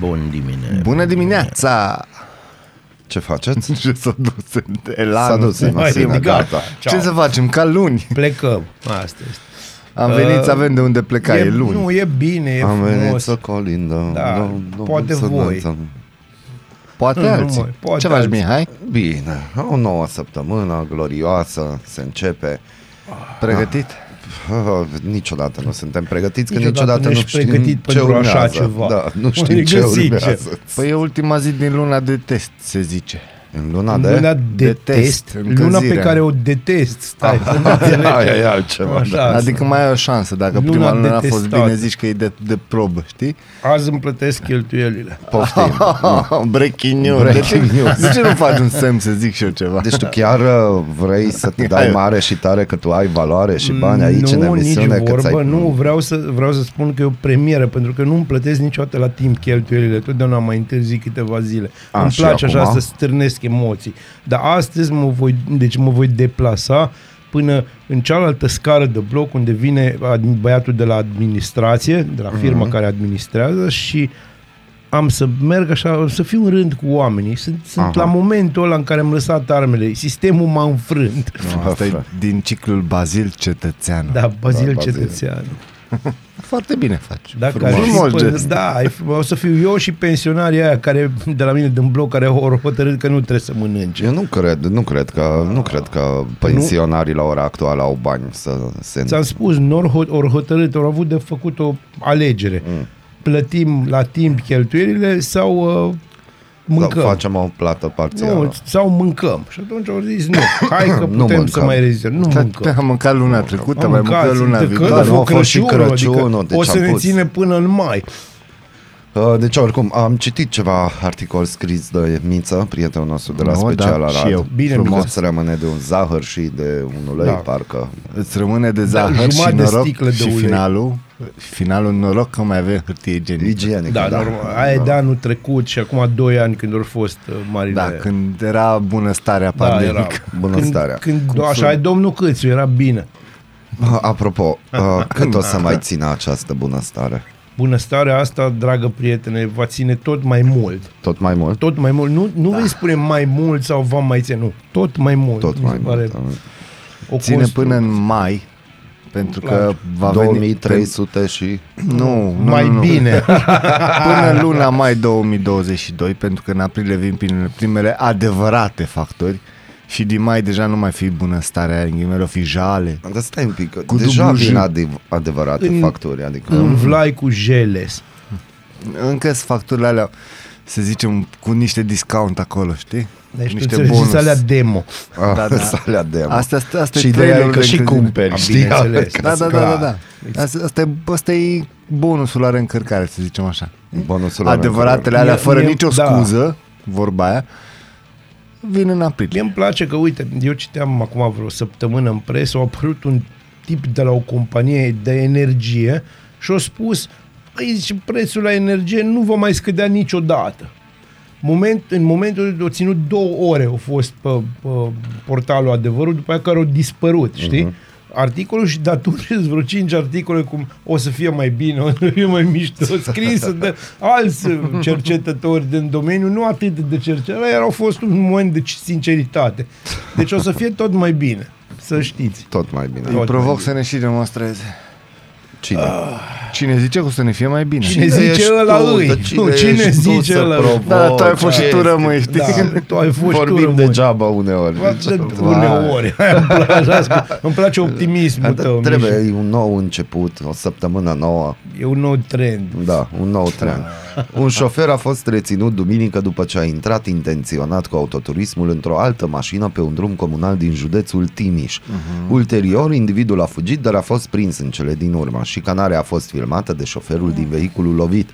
Bun dimineața. Bună dimineața! Ce faceți? Ce s-a dus în elan? S-a dus în Hai, mașină, ridicat. gata. Ciao. Ce să facem? Ca luni. Plecăm. Asta este. Am venit să avem de unde pleca, e, e, luni. Nu, e bine, e Am venit frumos. să colindă. Da, poate să voi. dansăm. Poate Nu, alții. măi, poate Ce faci, alții. Mihai? Bine, o nouă săptămână glorioasă, se începe. Pregătit? Ah, Niciodată nu suntem pregătiți, că Niciodată niciodată nu nu ești știm pregătit ce pentru așa urmează. ceva. Da, nu știm Adică, ce sincer. urmează. Păi e ultima zi din luna de test, se zice. În luna de... Luna de, test, luna pe încălzirea. care o detest. Stai, să nu Aia înțelegi. e altceva. Așa, da. Adică mai ai o șansă, dacă Luna prima lună a fost detestată. bine, zici că e de, de probă, știi? Azi îmi plătesc cheltuielile. Poftim. Breaking news. Breaking de, ce, news. de ce nu faci un semn să zic și eu ceva? Deci tu chiar uh, vrei să te dai Hai. mare și tare că tu ai valoare și bani aici nu, în emisiune? nici că vorbă, ți-ai... nu, vreau să, vreau să spun că e o premieră, pentru că nu îmi plătesc niciodată la timp cheltuielile, totdeauna mai întârzi câteva zile. A, îmi și place așa acum? să stârnesc emoții. Dar astăzi mă voi, deci mă voi deplasa până în cealaltă scară de bloc unde vine ad- băiatul de la administrație, de la firma Mhm. care administrează și am să merg așa, să fiu în rând cu oamenii. Sunt, sunt Aha. la momentul ăla în care am lăsat armele. Sistemul m-a înfrânt. Nu, asta e din ciclul Bazil Cetățeanu. Da, Bazil Da, da, Bazil. Cetățean. Foarte bine faci. Da, Frumos. care Frumos și, gest. da, e frumos. o să fiu eu și pensionarii aia care de la mine din bloc care au hotărât că nu trebuie să mănânce. Eu nu cred, nu cred că, nu cred că pensionarii la ora actuală au bani să se... Ți-am spus, nor hot, ori hotărât, ori avut de făcut o alegere. Mm. Plătim la timp cheltuielile sau uh, mâncăm. Sau facem o plată parțială. nu, sau mâncăm. Și atunci au zis, nu, hai că Nu putem să mâncăm. mai rezistăm. Nu Te- mâncăm. Am mâncat luna trecută, Am mai mâncat, mâncat luna de când viitoare. a nu, a fost fost și Crăciunul, Crăciunul, adică deci o am să ne pus. ține până în mai. Uh, Deci oricum, am citit ceva articol scris de Miță, prietenul nostru de la Nu, Special da, Arad. și eu. Bine, Frumos Miță. să rămâne de un zahăr și de un ulei, Da. parcă. Îți rămâne de zahăr și jumătate de noroc sticlă de și ulei. finalul, finalul noroc că mai avem hârtie igienică. Igienic. Da, da, normal. Aia e de anul trecut și acum 2 ani când au fost uh, marile... Da, când era bună starea da, pandemică. era. Bunăstarea. Când, când așa e domnul Câțu, era bine. Uh, Apropo, uh, cât o să mai țină această bunăstare? Bunăstarea asta, dragă prietene, va ține tot mai mult. Tot mai mult? Tot mai mult. Nu, nu da. vei spune mai mult sau va mai ține, nu. Tot mai mult. Tot Mi se mai pare mult. da. O Ține constru- până în mai, pentru că Clar. va veni... 2300 și... Nu, nu, mai nu, nu. bine. Până în luna mai 2022, pentru că în aprilie vin primele, primele adevărate factori și din mai deja nu mai fi bună starea în ghimele, o fi jale. Dar stai un pic, că Cu deja dublu J. vin adev- adevărate În- facturi, adică... Un vlai cu jeles. Încă sunt facturile alea, să zicem, cu niște discount acolo, știi? Deci tu niște înțelegi bonus. alea demo. Ah, Da, da. Salea demo. Asta, asta, asta și e ideea e trailerul că de și încălzire. cumperi, Am știi? bineînțeles. Da, da, da, da, da. Exact. Asta, asta, e, asta e bonusul la reîncărcare, să zicem așa. Bonusul la Adevăratele alea, Mie- fără mie- nicio da. scuză, vorba aia, vin în aprilie. Mie îmi place că, uite, eu citeam acum vreo săptămână în presă, a apărut un tip de la o companie de energie și a spus, păi, zice, prețul la energie nu va mai scădea niciodată. Moment, în momentul a ținut două ore au fost pe, pe portalul adevărul, după aia care au dispărut, știi? Uh-huh. Articolul și de atunci sunt vreo cinci articole cum o să fie mai bine, o să fie mai mișto, scrise de alți cercetători din domeniu, nu atât de cercetare, erau fost un moment de sinceritate. Deci o să fie tot mai bine, să știți. Tot mai bine. Îi Tot provoc mai să ne și demonstreze. Cine? Cine zice că o să ne fie mai bine? Cine zice ești ăla tu? îi? Dar cine Nu, cine ești tu zice să ăla? provoci? Da, tu ai fost și tu rămâi, știi? Da, tu ai fost Vorbim tu rămâi. degeaba uneori. De uneori. Îmi place, îmi place optimismul Dar tău. Trebuie Mișu. e un nou început, o săptămână nouă. E un nou trend. Da, un nou trend. Un șofer a fost reținut duminică după ce a intrat intenționat cu autoturismul într-o altă mașină pe un drum comunal din județul Timiș. Uh-huh. Ulterior, individul a fugit, dar a fost prins în cele din urmă. Șicanarea a fost filmată de șoferul din vehiculul lovit.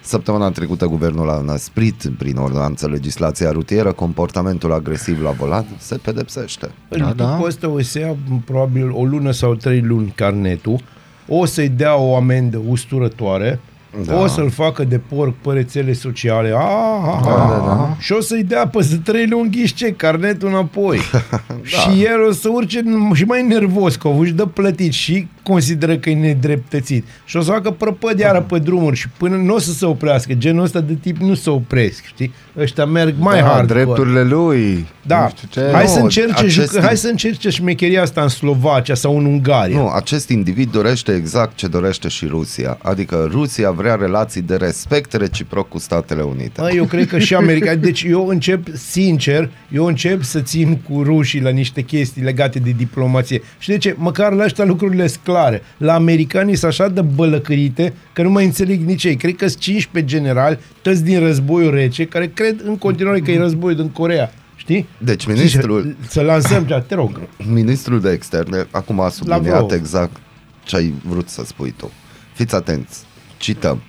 Săptămâna trecută guvernul a năsprit prin ordonanță legislația rutieră, comportamentul agresiv la volan se pedepsește. În Da, tipul da. ăsta o să ia probabil o lună sau trei luni carnetul, o să-i dea o amendă usturătoare, Da. da. o să-l facă de porc pe rețele sociale, a, a, a, Da, da, da. și o să-i dea pe trei luni ghișce carnetul înapoi. da. Și el o să urce și mai nervos, că își dă plătit și consideră că e nedreptățit. Și o să facă prăpăd iară pe drumuri și până nu o să se oprească. Genul ăsta de tip nu se opresc, știi? Ăștia merg mai da, hard. drepturile lui. Da, Nu știu ce. hai, Nu, să încerce, acest jucă, tip- hai să încerce șmecheria asta în Slovacia sau în Ungaria. Nu, acest individ dorește exact ce dorește și Rusia. Adică Rusia vrea relații de respect reciproc cu Statele Unite. Mă, eu cred că și America. Deci eu încep, sincer, eu încep să țin cu rușii la niște chestii legate de diplomație. Și de ce? Măcar la ăștia lucrurile sunt clare. La americanii sunt așa de bălăcărite că nu mai înțeleg nici ei. Cred că sunt 15 generali, toți din războiul rece, care cred în continuare că e războiul din Corea. Știi? Deci ministrul, Și Să lansăm cea, te rog. ministrul de externe acum a subliniat Lavrov. exact ce ai vrut să spui tu. Fiți atenți, cităm.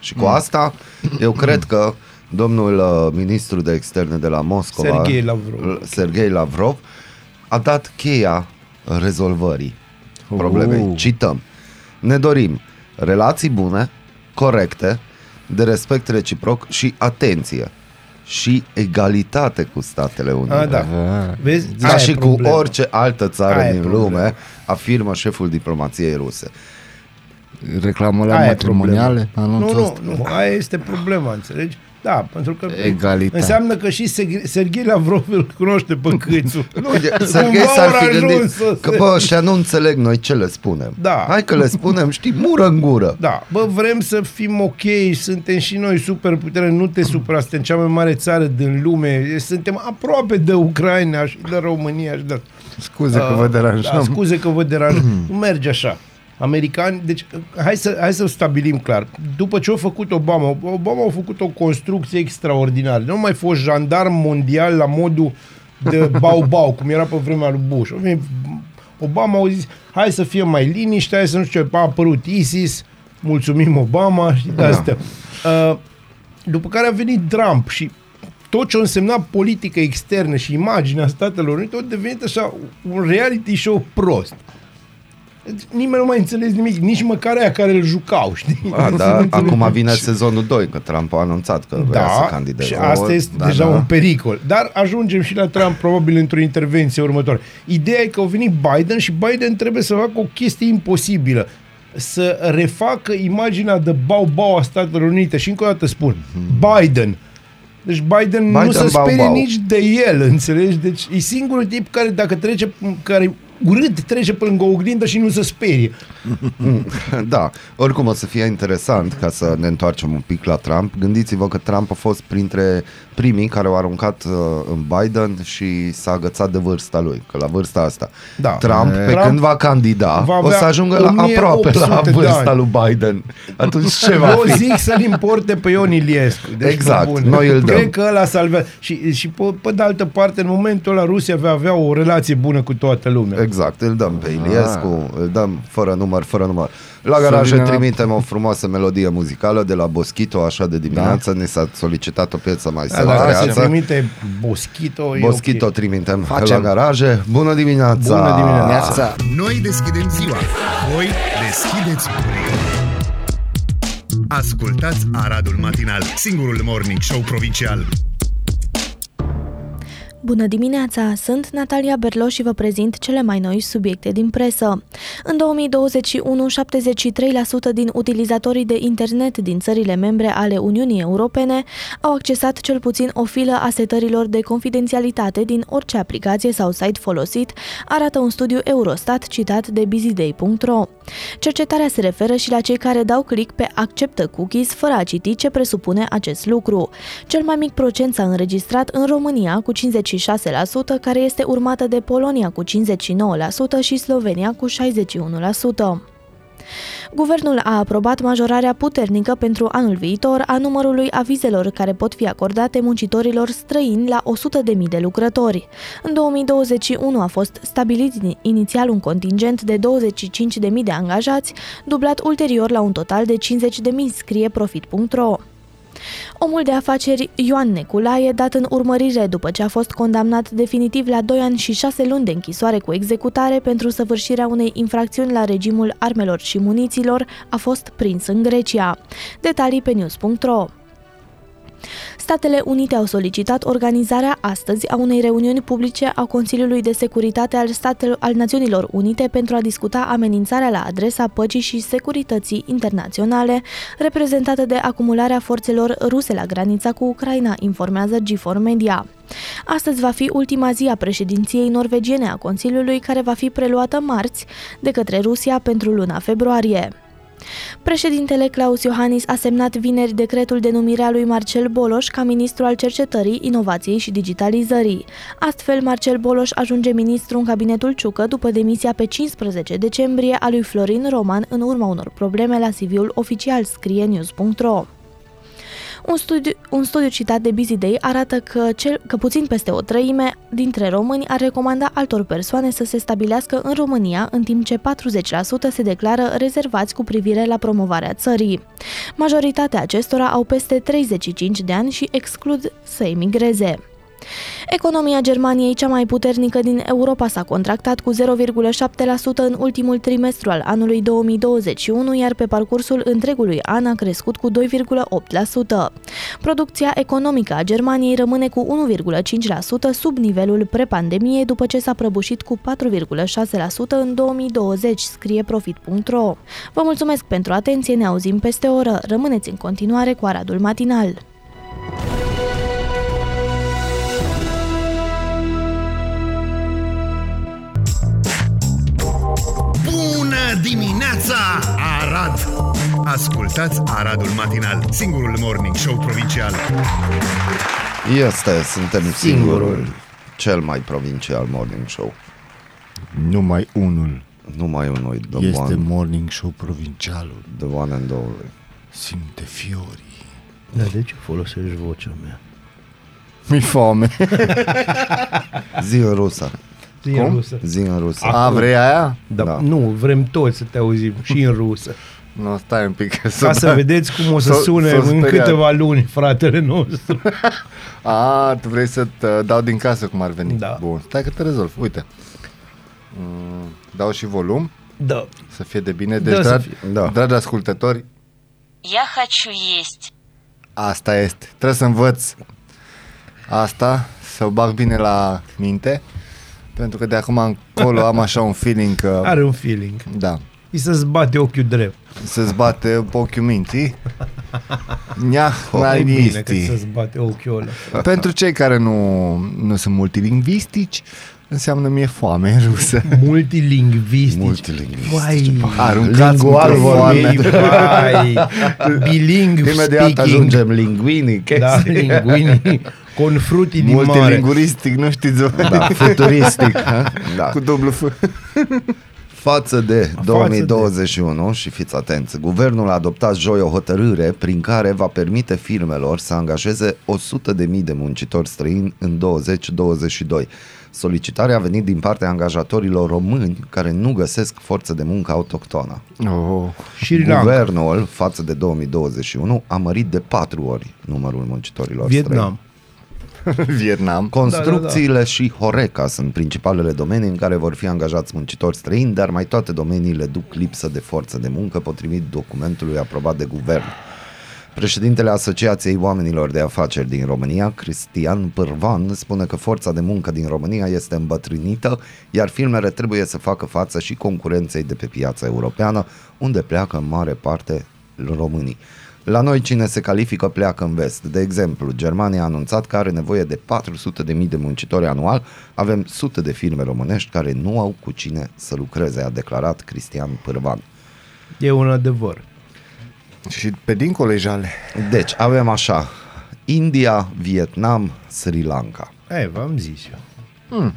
Și cu asta, eu cred că domnul uh, ministru de externe de la Moscova, Sergei Lavrov. uh, Sergei Lavrov, a dat cheia rezolvării problemei. Uh. Cităm. Ne dorim relații bune, corecte, de respect reciproc și atenție și egalitate cu Statele Unite. A, da. Ah. Vezi? Ca Aia și e cu problema. orice altă țară Aia e din problema. lume, afirmă șeful diplomației ruse. Reclamele Aia e matrimoniale? problema. anunțul Nu, nu, ăsta? nu, aia este problema, înțelegi? Da, pentru că Egalitate. înseamnă că și Serghe- Serghei Lavrov îl cunoaște pe câțu. Nu, e- Serghei Cumva s-ar ori fi ajuns gândit să că se- bă, ăștia nu înțeleg noi ce le spunem. Da. Hai că le spunem, știi, mură în gură. Da, bă, vrem să fim ok, suntem și noi super putere, nu te supra, suntem cea mai mare țară din lume, suntem aproape de Ucraina și de România și de... Scuze că vă deranjăm. Da, scuze că vă deranjăm. nu merge așa. Americani, deci hai să, hai să stabilim clar. După ce a făcut Obama, Obama a făcut o construcție extraordinară. Nu a mai fost jandarm mondial la modul de bau-bau, cum era pe vremea lui Bush. A venit Obama a zis, hai să fie mai liniște, hai să nu știu ce, a apărut ISIS, mulțumim Obama și de astea. Uh, după care a venit Trump și tot ce a însemnat politică externă și imaginea Statelor Unite a devenit așa un reality show prost. Deci, nimeni nu mai înțeles nimic, nici măcar aia care îl jucau, știi? A, Nu da, înțeleg. acum vine sezonul 2, că Trump a anunțat că vrea să Da, candideze. și asta este da, deja da. un pericol. Dar ajungem și la Trump probabil într-o intervenție următoare. Ideea e că a venit Biden și Biden trebuie să facă o chestie imposibilă. Să refacă imaginea de bau-bau a Statelor Unite. Și încă o dată spun, Biden. Deci Biden, nu Biden se sperie bau-bau. nici de el, înțelegi? Deci e singurul tip care dacă trece, care urât trece pe lângă o oglindă și nu se sperie. Da, oricum o să fie interesant ca să ne întoarcem un pic la Trump. Gândiți-vă că Trump a fost printre primii care au aruncat uh, în Biden și s-a agățat de vârsta lui, că la vârsta asta. Da. Trump, pe Trump când va candida, va o avea să ajungă la 1800 aproape la de vârsta ani. lui Biden. Atunci ce va Eu fi? zic să-l importe pe Ion Iliescu. Deci, Exact, pe bune. noi îl dăm. Cred că ăla salvează. Și, și pe, pe de altă parte, în momentul ăla, Rusia va avea o relație bună cu toată lumea. Exact, îl dăm pe Iliescu, Ah. îl dăm fără număr, fără număr. La garaje vină la- trimitem o frumoasă melodie muzicală de la Boschito, așa de dimineață, ne s-a solicitat o piesă mai Da, dacă se săreață. trimite Boschito, e Boschito ok. trimitem Facem. la garaje. Bună dimineața! Bună dimineața! Neața. Noi deschidem ziua. Voi deschideți Ascultați Aradul Matinal, singurul morning show provincial. Bună dimineața! Sunt Natalia Berlo și vă prezint cele mai noi subiecte din presă. În 2021, 73% din utilizatorii de internet din țările membre ale Uniunii Europene au accesat cel puțin o filă a setărilor de confidențialitate din orice aplicație sau site folosit, arată un studiu Eurostat citat de busyday.ro. Cercetarea se referă și la cei care dau click pe acceptă cookies fără a citi ce presupune acest lucru. Cel mai mic procent s-a înregistrat în România cu 56%, care este urmată de Polonia cu 59% și Slovenia cu 61%. Guvernul a aprobat majorarea puternică pentru anul viitor a numărului avizelor care pot fi acordate muncitorilor străini la 100.000 de lucrători. În 2021 a fost stabilit inițial un contingent de 25.000 de angajați, dublat ulterior la un total de 50.000, scrie Profit.ro. Omul de afaceri Ioan Neculae, dat în urmărire după ce a fost condamnat definitiv la 2 ani și 6 luni de închisoare cu executare pentru săvârșirea unei infracțiuni la regimul armelor și muniților, a fost prins în Grecia. Detalii pe news.ro Statele Unite au solicitat organizarea astăzi a unei reuniuni publice a Consiliului de Securitate al, Statelor, al Națiunilor Unite pentru a discuta amenințarea la adresa păcii și securității internaționale, reprezentată de acumularea forțelor ruse la granița cu Ucraina, informează G4 Media. Astăzi va fi ultima zi a președinției norvegiene a Consiliului, care va fi preluată marți de către Rusia pentru luna februarie. Președintele Claus Iohannis a semnat vineri decretul de numire a lui Marcel Boloș ca ministru al cercetării, inovației și digitalizării. Astfel, Marcel Boloș ajunge ministru în cabinetul Ciucă după demisia pe 15 decembrie a lui Florin Roman în urma unor probleme la CV-ul oficial, scrie news.ro. Un studiu, un studiu citat de Busy Day arată că, cel, că puțin peste o treime dintre români ar recomanda altor persoane să se stabilească în România, în timp ce 40% se declară rezervați cu privire la promovarea țării. Majoritatea acestora au peste 35 de ani și exclud să emigreze. Economia Germaniei, cea mai puternică din Europa, s-a contractat cu 0,7% în ultimul trimestru al anului 2021, iar pe parcursul întregului an a crescut cu 2,8%. Producția economică a Germaniei rămâne cu 1,5% sub nivelul prepandemiei, după ce s-a prăbușit cu 4,6% în 2020, scrie Profit.ro. Vă mulțumesc pentru atenție, ne auzim peste o oră. Rămâneți în continuare cu Aradul Matinal. Dimineața, Arad! Ascultați Aradul Matinal, singurul morning show provincial. Este, suntem singurul, cel mai provincial morning show. Numai unul Numai unul, the este one, morning show provincialul. the one and only. Simte fiorii. Dar de ce folosești vocea mea? Mi foame. Zi în rusă. Zi în rusă. Zi în rusă. A, vrei aia? Da, Da. Nu, vrem toți să te auzim și în rusă. Nu, stai un pic. Ca să vedeți cum o să s-o- sune s-o în speriat. câteva luni fratele nostru. A, tu vrei să te dau din casă cum ar veni. Da. Bun, stai că te rezolv. Uite. Mm, Dau și volum, Da. să fie de bine. Da, Deci, să dragi, fie. Da. dragi ascultători, Я хочу есть. asta este. Trebuie să învăț asta, să o bag bine la minte, pentru că de acum încolo am așa un feeling că... Are un feeling. Da, Îi să-ți bate ochiul drept. să-ți bate ochiul minții. Nia, E bine că naisti. să-ți bate ochiul ăla. Pentru cei care nu, nu sunt multilingvistici, înseamnă mie foame în rusă. Multilingvistici. Multilingvistici. Vai, Aruncați Lingual într-o vorbim. foame. vai, biling Imediat speaking. ajungem linguini, Da, linguini, confruti din mare. Multilinguristic, nu știți Da, futuristic. ha? da. Cu dublu F. Față de de- 2021 și fiți atenți, guvernul a adoptat joi o hotărâre prin care va permite firmelor să angajeze 100.000 de muncitori străini în 2022. Solicitarea a venit din partea angajatorilor români care nu găsesc forță de muncă autohtonă. Oh. Sri Lanka, Guvernul, față de 2021, a mărit de patru ori numărul muncitorilor Vietnam. Vietnam. Construcțiile da, da, da. și Horeca sunt principalele domenii în care vor fi angajați muncitori străini, dar mai toate domeniile duc lipsă de forță de muncă potrivit documentului aprobat de guvern. Președintele Asociației Oamenilor de Afaceri din România, Cristian Pârvan, spune că forța de muncă din România este îmbătrânită, iar firmele trebuie să facă față și concurenței de pe piața europeană, unde pleacă în mare parte românii. La noi cine se califică pleacă în vest. De exemplu, Germania a anunțat că are nevoie de 400.000 de muncitori anual. Avem sute de firme românești care nu au cu cine să lucreze, a declarat Cristian Pârvan. E un adevăr. Și pe dincolo e jale. Deci, avem așa, India, Vietnam, Sri Lanka. E, v-am zis eu.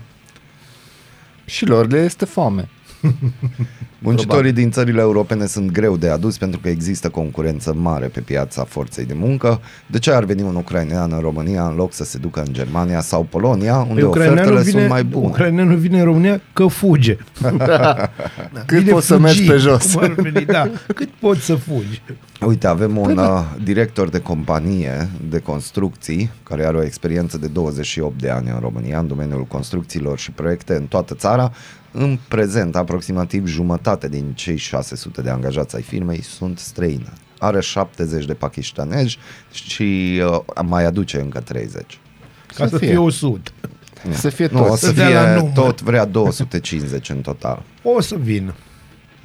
Și lor le este foame. Muncitorii din țările europene sunt greu de adus pentru că există concurență mare pe piața forței de muncă. De ce ar veni un ucrainean în România în loc să se ducă în Germania sau Polonia, unde Păi, ofertele sunt mai bune? Ucraineanul vine în România că fuge. Da, Cât vine poți să mergi pe jos. Cum ar veni, da. Cât poți să fugi? Uite, avem un uh, director de companie de construcții care are o experiență de 28 de ani în România în domeniul construcțiilor și proiecte în toată țara. În prezent, aproximativ jumătate din cei 600 de angajați ai firmei sunt străini. Are 70 de pakistanezi și uh, mai aduce încă 30. Ca să, fie 100. Să fie Nu, o toți. să Să dea la fie număr. tot, vrea 250 în total. O să vină.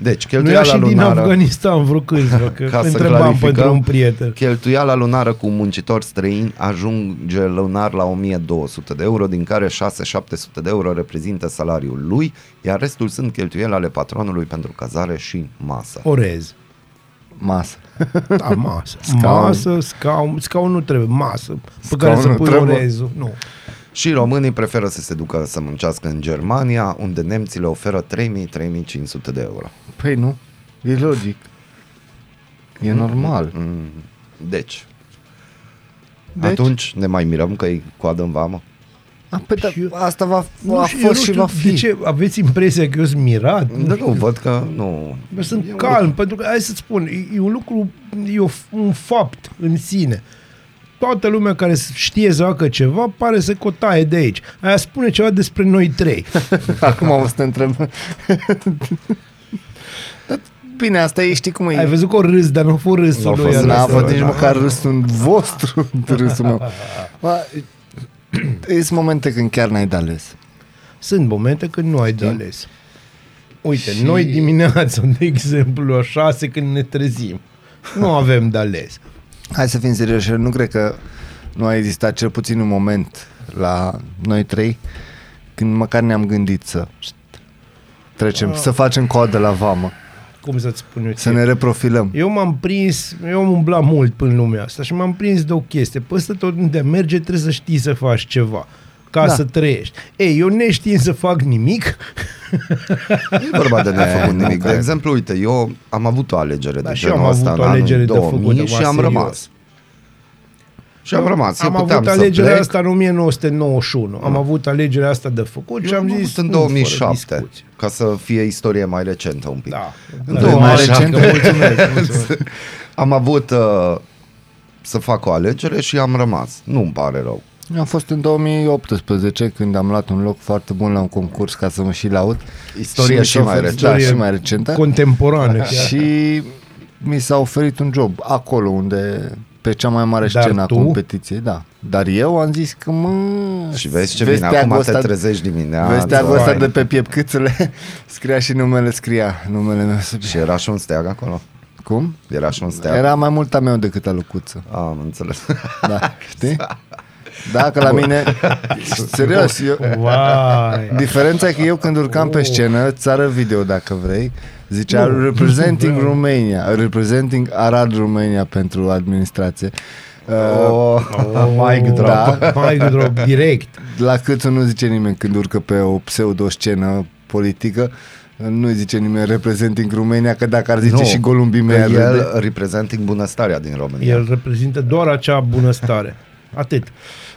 Deci, Nu ia cheltuiala și din lunară... Afganistan vreo câțiva, că Ca să întrebam clarificăm, pentru un prieten. Cheltuiala lunară cu muncitori străini ajunge lunar la 1200 de euro, din care 6-700 de euro reprezintă salariul lui, iar restul sunt cheltuieli ale patronului pentru cazare și masă. Orez. Masă. Da, masă. Scaun. Masă, scaun, scaun nu trebuie, masă. Pe Scaun care să nu pui trebuie. orezul. Nu. Și românii preferă să se ducă să muncească în Germania, unde nemții le oferă 3000-3500 de euro. Păi nu, e logic. E normal. Mm, Deci, Deci? atunci ne mai mirăm că e coadă în vamă? A, păi, da, Și eu- asta va, Nu a știu, eu fost nu și știu va fi. De ce aveți impresia că eu sunt mirat? Da, nu, văd că nu. Bă, sunt calm, pentru că, hai să-ți spun, e, e un lucru, e o, un fapt în sine. Toată lumea care știe să facă ceva pare să cotaie de aici. Aia spune ceva despre noi trei. Acum o să te întreb. Dar, Bine, asta e, știi cum e. Ai văzut că o râs, dar nu a fost râsul Nu a lui. fost ăla. N-a râsul, fost nici da. măcar râsul vostru, râsul meu. Ba, Sunt momente când chiar n-ai de ales. Sunt momente când nu ai de ales. Uite, și... noi dimineața, de exemplu, la șase când ne trezim, nu avem de ales. Hai să fim serioși, eu nu cred că nu a existat cel puțin un moment la noi trei când măcar ne-am gândit să trecem, să facem coadă la vamă, Cum să-ți spun eu să ție? ne reprofilăm. Eu m-am prins, eu am umblat mult până în lumea asta și m-am prins de o chestie. Păi tot unde merge trebuie să știi să faci ceva ca Da. da. să trăiești. Ei, eu neștiind să fac nimic, Nu e vorba de nefăcut nu nimic. De cred. exemplu, uite, eu am avut o alegere Da, de și eu genul am ăsta avut în o alegere anul de făcut, 2000 dar și am serios. rămas. Și am rămas. Eu am puteam avut să alegerea plec. asta în 1991. Am avut alegerea asta de făcut și Eu am am zis avut în nu, fără 2007, discuție. ca să fie istorie mai recentă un pic. Da. În Da, 2007 mai mulțumesc, mulțumesc. am avut uh, să fac o alegere și am rămas. Nu-mi pare rău. Am fost în 2018 când am luat un loc foarte bun la un concurs ca să mă și laud. Istorie mi și s-a mai oferit- recentă. Da, și mai recentă. Contemporană. chiar. și mi s-a oferit un job acolo unde pe cea mai mare Dar scenă a tu? competiției, da. Dar eu am zis că mă... Și vezi ce vezi bine, acum teagul te ăsta- trezești dimineața. Vezi teagul ăsta Fain. de pe piepcâțele Scria și numele, scria numele meu Și era și un steag acolo. Cum? Era și un steag. Era mai mult a meu decât a Lucuță Am înțeles. Da, știi? Da, că la mine Serios, eu, Vai. Diferența e că eu când urcam pe scenă Țară video dacă vrei Zicea Nu. representing Romania Representing Arad Romania pentru administrație uh, Oh, mic drop. da, Mai drop direct. La cât nu zice nimeni când urcă pe o pseudo-scenă politică nu zice nimeni representing Romania Că dacă ar zice Nu, și golumbii că mei ar râde. el reprezenting bunăstarea din România. El reprezintă doar acea bunăstare. Atât.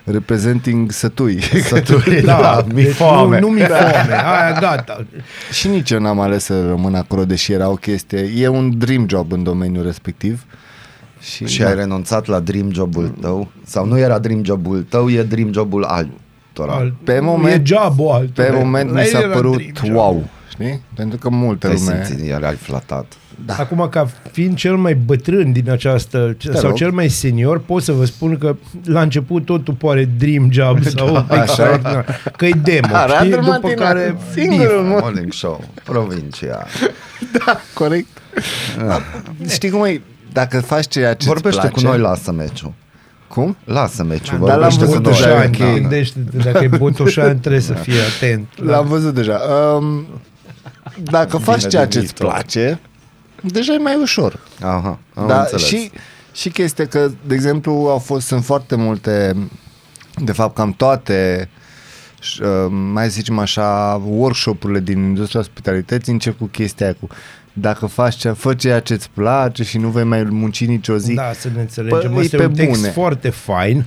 Representing sătui Sături, Da, mi deci foame. Nu, nu mi foame. Aia gata. Și nici eu n-am ales să rămân acolo, deși era o chestie. E un dream job în domeniul respectiv. Și, Și da. ai renunțat la dream jobul tău? Sau nu era dream jobul tău, e dream jobul altora? Al, Pe moment- E job-ul altul. pe moment La mi el s-a era părut dream job. wow. Știi? Pentru că multă Te-ai lume... simțit, erai flatat. Da. Acum, ca fiind cel mai bătrân din această, sau rog. cel mai senior, pot să vă spun că la început totul pare dream job sau așa. extraordinar. Că e demo, Arată știi? După matinal, care singurul mă. Morning show, provincia. Corect. Știi cum e? Dacă faci ceea ce Vorbește place, cu noi, lasă meciul. Cum? Lasă meciul, Dar l-am vorbește cu văzut noi. deja, Botoșan, ok. Da, da. gândește-te, dacă e Botoșan trebuie să fie atent. L-am văzut deja. Um, dacă faci Bine ceea de ce îți viitor. place, deja e mai ușor. Aha, am Da, înțeles. și, și chestia că, de exemplu, au fost, sunt foarte multe, de fapt cam toate, și, uh, mai zicem așa, workshop-urile din industria ospitalității încep cu chestia aia cu dacă faci ce, fă ceea ce îți place și nu vei mai munci nicio zi. Da, să ne înțelegem. Păi, Asta e e un pe text bune. foarte fain.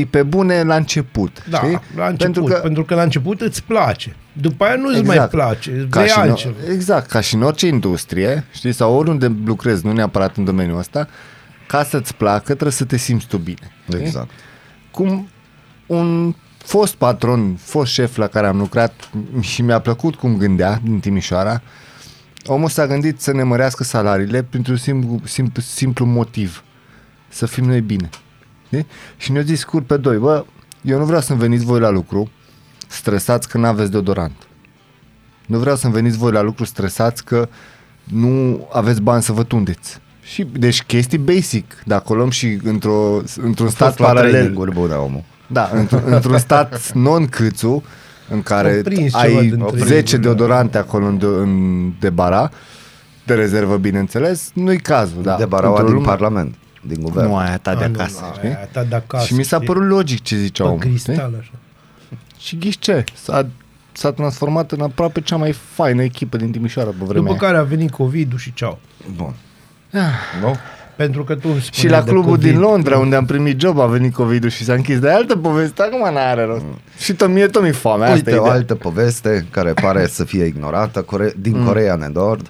E pe bune la început. Da, știi? la început, pentru că, pentru că la început îți place. După aia nu îți Exact. mai place, îți ca vrei și în, altceva. exact, ca și în orice industrie, știi, sau oriunde lucrezi, nu neapărat în domeniul ăsta, ca să-ți placă, trebuie să te simți tu bine. știi? Exact. cum un fost patron, fost șef la care am lucrat și mi-a plăcut cum gândea din Timișoara, omul s-a gândit să ne mărească salariile printr-un simplu, simplu, simplu motiv. Să fim noi bine. Știi? Și ne-a zis scurt pe doi, bă, eu nu vreau să-mi veniți voi la lucru stresați că n-aveți deodorant. Nu vreau să-mi veniți voi la lucru stresați că nu aveți bani să vă tundeți. Și, deci chestii basic, dacă o luăm și într-o, într-un stat Stat la paralel, training-uri bune omul. da, într- într-un stat non-câțu, în care Au prins ceva ai din 10 training-uri, deodorante acolo în, de, în de bara, de rezervă, bineînțeles, nu-i cazul. Da. De baraua Într-o din lume- Parlament, din guvern. Nu aia ta de Ah, nu, acasă, nu, știi? aia ta de acasă, și mi s-a știi? părut logic ce zicea Pe omul. știi? cristal așa. Și ghiși ce? S-a, s-a transformat în aproape cea mai faină echipă din Timișoara pe vremea După aia. care a venit COVID-ul și ceau. Bun. Nu? Pentru că tu îmi Și spuneai la de clubul COVID. din Londra, unde am primit job, a venit covid și s-a închis. Dar e altă poveste, acum n-are rost. Și tot mie tot mi-e foame, asta Uite e o ideea. altă poveste care pare să fie ignorată Core- din Mm. Coreea de Nord.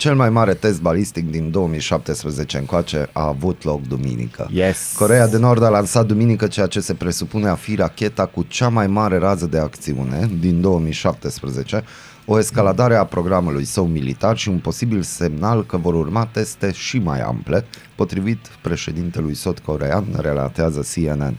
Cel mai mare test balistic din 2017 încoace a avut loc duminică. Yes. Coreea de Nord a lansat duminică ceea ce se presupune a fi racheta cu cea mai mare rază de acțiune din 2017, o escaladare a programului său militar și un posibil semnal că vor urma teste și mai ample, potrivit președintelui sud-corean, relatează CNN.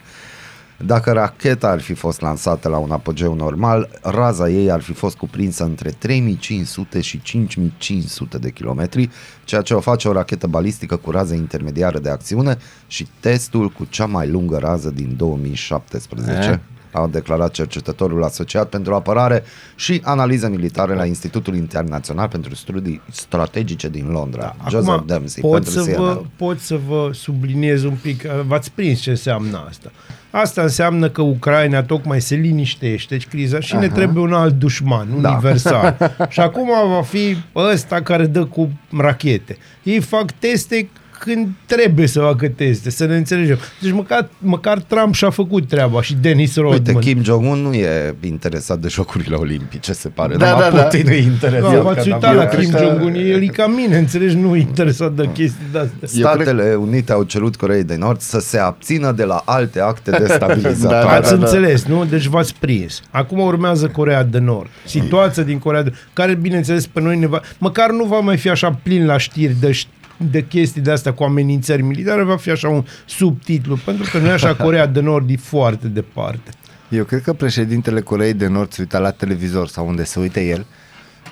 Dacă racheta ar fi fost lansată la un apogeu normal, raza ei ar fi fost cuprinsă între 3500 și 5500 de kilometri, ceea ce o face o rachetă balistică cu rază intermediară de acțiune și testul cu cea mai lungă rază din 2017. Eh? A declarat cercetătorul asociat pentru apărare și analize militare la Institutul Internațional pentru Studii Strategice din Londra, Joseph Dempsey, pot pentru să, CNN. vă, pot să vă subliniez un pic, v-ați prins ce înseamnă asta. Asta înseamnă că Ucraina tocmai se liniștește și criza și ne trebuie un alt dușman, Da. universal. și acum va fi ăsta care dă cu rachete. Ei fac teste când trebuie să facă teste, să ne înțelegem. Deci măcar, măcar Trump și-a făcut treaba și Dennis Rodman. Uite, Kim Jong-un nu e interesat de Jocurile Olimpice, se pare. Da, Numai da, da. Putin e interesat. Da, v-ați că uitat la n-am- Kim că- Jong-un, el e ca mine, înțelegi, nu e interesat de chestii de-astea. Statele Unite au cerut Coreei de Nord să se abțină de la alte acte destabilizatoare. Da, Ați da, da. înțeles, nu? Deci v-ați prins. Acum urmează Corea de Nord. Situația din Corea de Nord, care, bineînțeles, pe noi ne va... Măcar nu va mai fi așa plin la știri de, ș- de chestii de astea cu amenințări militare, va fi așa un subtitlu, pentru că nu e așa Corea de Nord e foarte departe. Eu cred că președintele Coreei de Nord se uita la televizor sau unde se uite el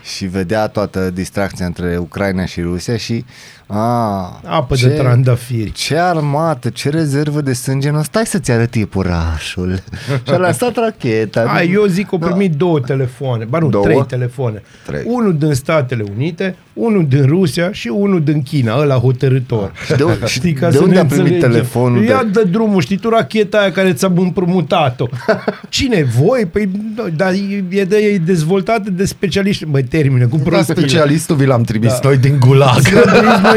și vedea toată distracția între Ucraina și Rusia și a, Apă de trandafiri. Ce armată, ce rezervă de sânge, nu stai să-ți arăt iepurașul. și a lansat racheta. A, eu zic că au primit două telefoane, ba nu, Două? trei telefoane. Trei. Unul din Statele Unite, unul din Rusia și unul din China, ăla hotărător. Și de, și Știi, ca de să unde ne a primit înțelegem. telefonul? Ia De... de drumul, știi tu racheta aia care ți-am împrumutat-o. Cine? Voi? Păi, da, dar e, e, de, e dezvoltată de specialiști. Băi, termină cu Da, prostile. specialistul vi l-am trimis Da. noi din Gulag.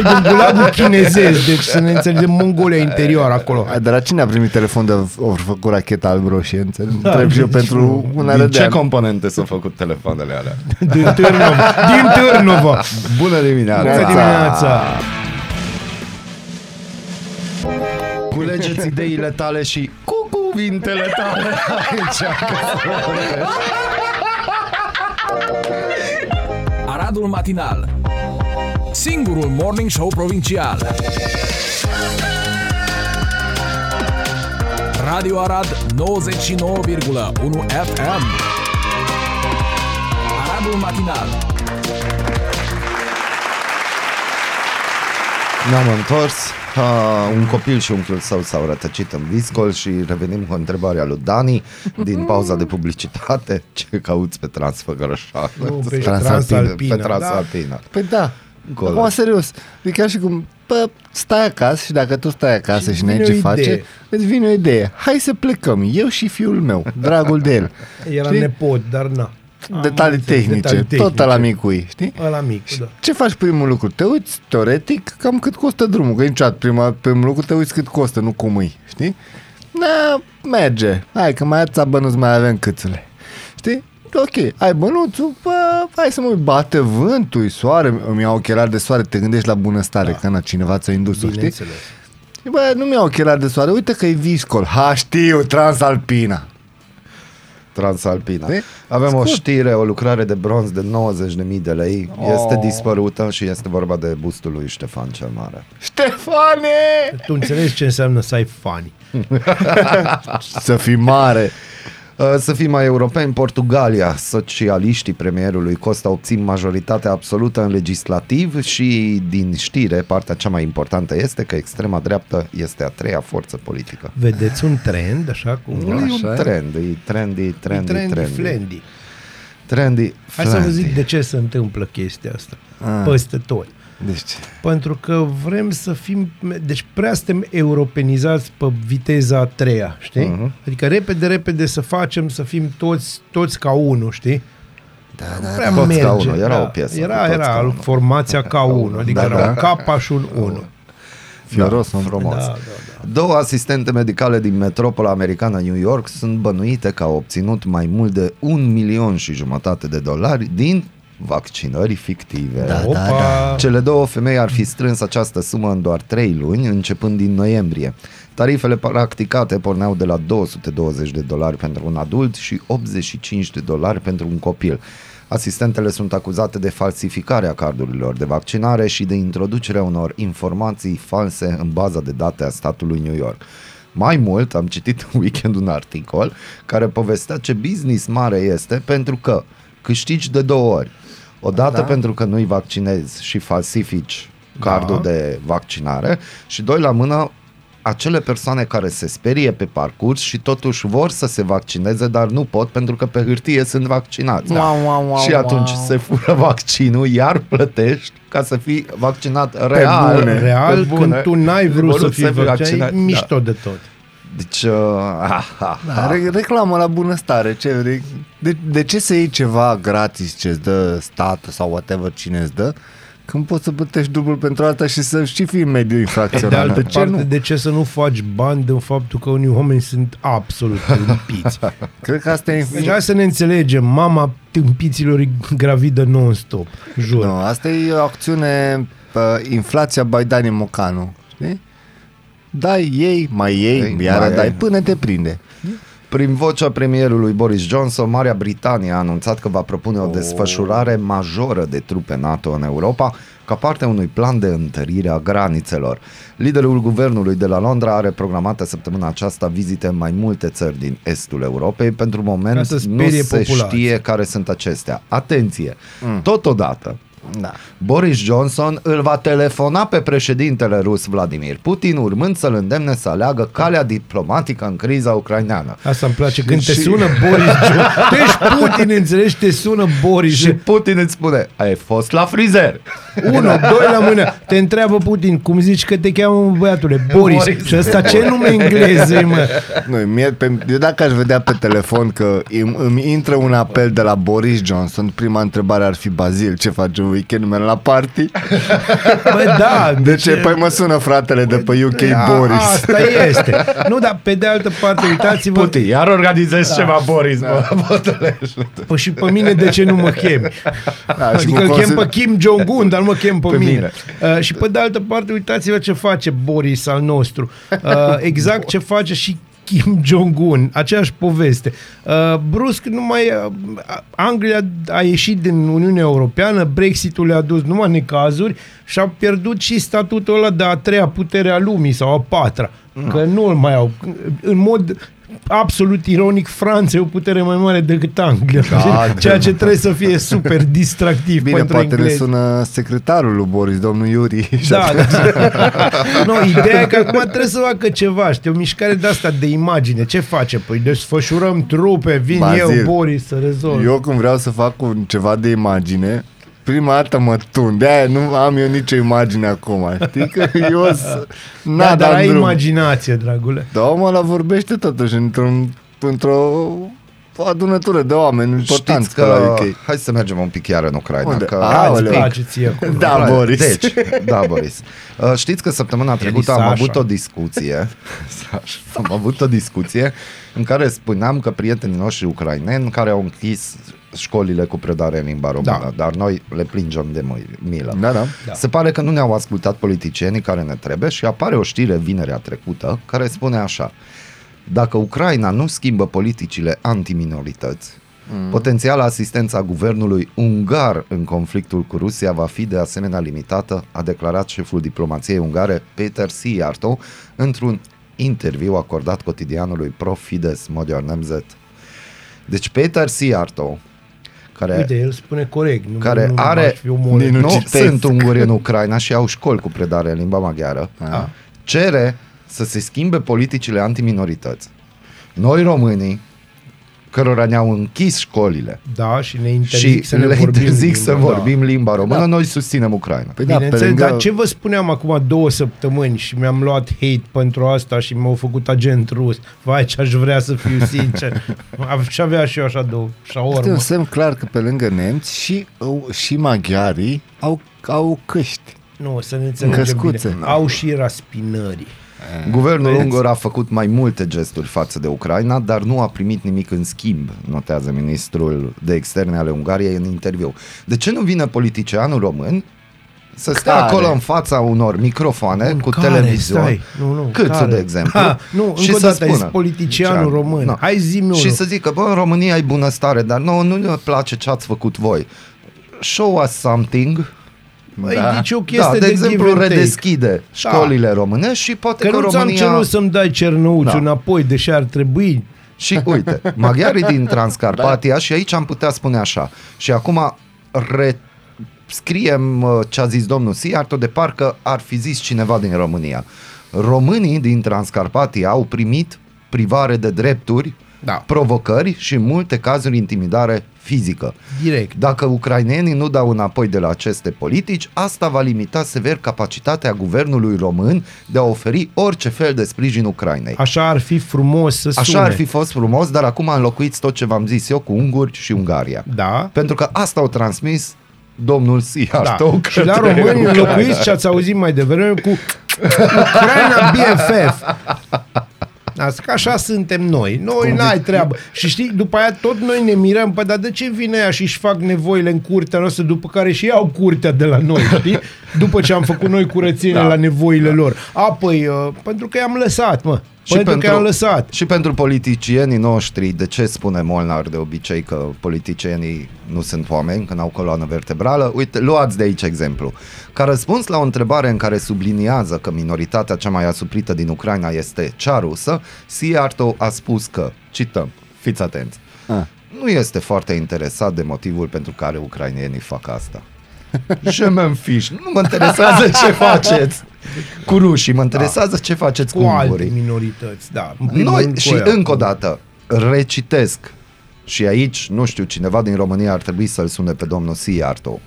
Să trimis noi din gulagul chinezesc, deci să ne înțelegem Mongolia interior acolo. A, Dar la cine a primit telefon de au făcut racheta alb-roșie? Înțeleg? Da, Întreb și eu deci pentru un Din ce arădean. componente sunt făcut telefoanele alea? Din Târnova. Din Târnova. Bună dimineața! Bună dimineața. Culegeți ideile tale și cu cuvintele tale aici. Aradul Matinal Singurul Morning Show Provincial Radio Arad 99,1 FM Aradul Matinal Ne-am întors. Uh, un copil și unchiul său s-au rătăcit în viscol și revenim cu întrebarea lui Dani din pauza de publicitate. Ce cauți pe Transfăgărășală? Nu, pe Transalpină, Transalpină. Pe da. Transalpină. Păi da. Gol. Acum, serios. E ca și cum, bă, stai acasă și dacă tu stai acasă și, Și n-ai vine ce o face, idee. îți vine o idee. Hai să plecăm, eu și fiul meu, dragul de el. Era Știi? nepot, dar na. Am Detalii înțeles, tehnice, detalii tot la micui, știi? Ăla mic, da. Ce faci primul lucru? Te uiți, teoretic, cam cât costă drumul, că niciodată prima, primul lucru te uiți cât costă, nu cum îi, știi? Na, merge. Hai că mai ați bănuți, mai avem câțule. Știi? Ok, ai bănuțul, bă, hai să mă bate vântul, soare, îmi iau ochelari de soare, te gândești la bunăstare, da. că na, cineva ți-a indus știi? Bineînțeles. Bă, nu mi-au ochelari de soare, uite că e viscol. Ha, știu, Transalpina. Transalpina. Știi? Avem o Scurt. știre, o lucrare de bronz de 90.000 de lei. Este Oh. dispărută și este vorba de bustul lui Ștefan cel Mare. Ștefane! Tu înțelegi ce înseamnă să ai fani. Să fii mare. Uh, Să fim mai europeni, Portugalia, socialiștii premierului Costa obțin majoritatea absolută în legislativ și din știre, partea cea mai importantă este că extrema dreaptă este a treia forță politică. Vedeți un trend, așa cum... Nu e Așa un e. trend, e trendy, trendy, trendy, trendy. flendy. Trendy, Hai să vă flendy. zic de ce se întâmplă chestia asta. Ah. Peste tot. Deci, Pentru că vrem să fim, deci prea suntem europenizați pe viteza a treia, știi? Mhm. Adică repede, repede să facem, să fim toți, toți ca unul, știi? da, Nu da, prea Toți merge. ca unul, era da. o piesă, Era, cu toți era ca unul. formația ca unul, adică Da, era da. un capaș și un unu. Fioros, da, frumos. Da, da, da. Două asistente medicale din metropola americană New York sunt bănuite că au obținut mai mult de un milion și jumătate de dolari din vaccinări fictive. Da, Opa! Cele două femei ar fi strâns această sumă în doar 3 luni, începând din noiembrie. Tarifele practicate porneau de la 220 de dolari pentru un adult și 85 de dolari pentru un copil. Asistentele sunt acuzate de falsificarea cardurilor de vaccinare și de introducerea unor informații false în baza de date a statului New York. Mai mult, am citit în weekend un articol care povestea ce business mare este pentru că câștigi de două ori. Odată Da. pentru că nu-i vaccinezi și falsifici cardul Da. de vaccinare și doi la mână acele persoane care se sperie pe parcurs și totuși vor să se vaccineze, dar nu pot pentru că pe hârtie sunt vaccinați. Wow, wow, wow, și atunci wow. se fură vaccinul, iar plătești ca să fii vaccinat real. bune. Real, Pe bune. când tu n-ai vrut să fii vaccinat, e Da. mișto de tot. Deci, uh, ha, ha, Da, ha. re- reclamă la bunăstare. Ce, vrei? de, de ce să iei ceva gratis ce îți dă statul sau whatever cine îți dă, când poți să plătești dublu pentru asta și să și fii în mediu De infracțional? altă De ce parte, nu? de ce să nu faci bani din faptul că unii oameni sunt absolut tâmpiți? Cred că asta e... Deci hai să ne înțelegem, mama tâmpiților e gravidă non-stop, jur. Nu, asta e o acțiune uh, inflația by Dani Mocanu. Știi? Dai, ei, mai ei, Ei, iar mai dai ei. până te prinde. Prin vocea premierului Boris Johnson, Marea Britanie a anunțat că va propune o desfășurare majoră de trupe NATO în Europa ca parte a unui plan de întărire a granițelor. Liderul guvernului de la Londra are programată săptămâna aceasta vizite în mai multe țări din estul Europei. Pentru Ca moment să nu sperie se populația. știe care sunt acestea. Atenție! Totodată, Da. Boris Johnson îl va telefona pe președintele rus Vladimir Putin, urmând să-l îndemne să aleagă calea diplomatică în criza ucraineană. Asta îmi place, când te Și- sună Boris Johnson, tu ești Putin, înțelegi, te sună Boris Și Putin îți spune, ai fost la frizer. Unu, doi la mână. Te întreabă Putin, cum zici că te cheamă mă, băiatule? Boris. Boris. Și ăsta ce nume englez e, mă? Nu, mie, pe, eu dacă aș vedea pe telefon că îmi, îmi intră un apel de la Boris Johnson, prima întrebare ar fi Bazil, ce faci în weekend? Merg la party? Bă, da. De ce? Păi mă sună fratele de pe UK A, Boris. Asta este. Nu, dar pe de altă parte, uitați-vă, Putin, iar organizezi ceva, Boris, da. bă, păi și pe mine de ce nu mă chemi? Da, și Adică cu îl chem consil- pe Kim Jong-un, dar nu mă chem pe, Pe mine. mine. Uh, și pe de altă parte, uitați-vă ce face Boris al nostru. Uh, exact ce face și Kim Jong-un, aceeași poveste. Uh, brusc, numai uh, Anglia a ieșit din Uniunea Europeană, Brexitul le-a dus numai necazuri și a pierdut și statutul ăla de a treia putere a lumii sau a patra. Că nu îl mai au. În mod absolut ironic, Franța e o putere mai mare decât Anglia. Da, ceea ce trebuie să fie super distractiv Bine, pentru poate englezi. ne sună secretarul lui Boris, domnul Iuri. Și Da, atunci- da. no, ideea e că acum trebuie să facă ceva, știi, o mișcare de asta de imagine. Ce face? Păi desfășurăm trupe, vin Bazil, eu, Boris, să rezolv. Eu când vreau să fac un, ceva de imagine, prima dată mă tun. De-aia nu am eu nicio imagine acum. Știi că eu s- da, n-a dar ai drum. imaginație, dragule. Da, mă, la vorbește totuși într-un, într-o o adunătură de oameni importanți Știți pe la că... UK. Hai să mergem un pic chiar în Ucraina. Unde? Că... Ah, Îți Aoleu. place ție acolo. Da, Right. Boris. Deci, da, Boris. Uh, Știți că săptămâna trecută am Sasha. avut o discuție Sasha. am avut o discuție în care spuneam că prietenii noștri ucraineni care au închis școlile cu predare în limba română, Da. dar noi le plângem de mâi- milă. Da, da. Da. Se pare că nu ne-au ascultat politicienii care ne trebuie și apare o știre vinerea trecută care spune așa dacă Ucraina nu schimbă politicile antiminorități, mm. potențiala asistența guvernului ungar în conflictul cu Rusia va fi de asemenea limitată, a declarat șeful diplomației ungare Peter Sijarto într-un interviu acordat cotidianului Pro-Fides Magyar Nemzet. Deci Peter Sijarto, care Uite, el spune corect. Nu, care nu, are- aș fi omorât. Din- Nu nu citesc. sunt unguri în Ucraina și au școli cu predare în limba maghiară, Ah. cere să se schimbe politicile antiminorități. Noi românii, cărora ne-au închis școlile Da, și ne interzic și să ne le vorbim interzic să limba, vorbim limba română, Da. noi susținem Ucraina. Păi da, pe Bineînțeles, lângă... dar ce vă spuneam acum două săptămâni și mi-am luat hate pentru asta și m-au făcut agent rus. Vai, ce aș vrea să fiu sincer. Și avea și eu așa două Este șaormă. un semn clar că pe lângă nemți și, și maghiarii au, au căști. Nu, să ne înțelegem Căscuțe. bine. Au și raspinării. Guvernul Vezi? ungur a făcut mai multe gesturi față de Ucraina, dar nu a primit nimic în schimb, notează ministrul de externe ale Ungariei în interviu. De ce nu vine politicianul român să stea Care? acolo în fața unor microfoane Bun, cu care? televizion, Stai, nu, nu, câțu care? de exemplu, Ha, nu, încă o dată, ești politicianul Ce- român. Nu. Hai zi-mi Și unul. să zică, bă, în România ai bunăstare, dar nouă nu ne place ce ați făcut voi. Show us something. Băi, Da. deci o Da, chestie de, de, exemplu, give and take. redeschide școlile române și poate Că că, nu ți-am România... cerut să-mi dai cernăuțul Da. înapoi, deși ar trebui. Și uite, maghiarii din Transcarpatia și aici am putea spune așa. Și acum re- scriem uh, ce a zis domnul Siarto de parcă ar fi zis cineva din România. Românii din Transcarpatia au primit privare de drepturi, Da. provocări și în multe cazuri intimidare fizică. Direct. Dacă ucrainenii nu dau înapoi de la aceste politici, asta va limita sever capacitatea guvernului român de a oferi orice fel de sprijin Ucrainei. Așa ar fi frumos să Așa sune. ar fi fost frumos, dar acum înlocuiți tot ce v-am zis eu cu unguri și Ungaria. Da. Pentru că asta au transmis domnul Da. Siarto Și la români înlocuiți ce ați auzit mai devreme cu Ucraina BFF. Asta că așa suntem noi. Noi n-ai treabă. Și știi, după aia tot noi ne mirăm, păi dar de ce vine ea și își fac nevoile în curtea noastră, după care și iau curtea de la noi, știi? După ce am făcut noi curățenie da. la nevoile lor. A, păi, uh, pentru că i-am lăsat, mă. Și pentru, pentru, că i-am lăsat. și pentru politicienii noștri, de ce spune Molnar de obicei că politicienii nu sunt oameni, că n-au coloană vertebrală? Uite, luați de aici exemplu. Ca răspuns la o întrebare în care subliniază că minoritatea cea mai asuprită din Ucraina este cea rusă, Siarto a spus că, cităm, fiți atenți, Ah. nu este foarte interesat de motivul pentru care ucrainienii fac asta. Je m'en fiche. Nu mă interesează ce faceți cu rușii, mă interesează ce faceți cu, Cu alte ungurii. minorități, da. În primul Noi, rând cu și ea. încă o dată, recitesc și aici, nu știu, cineva din România ar trebui să-l sune pe domnul Siarto.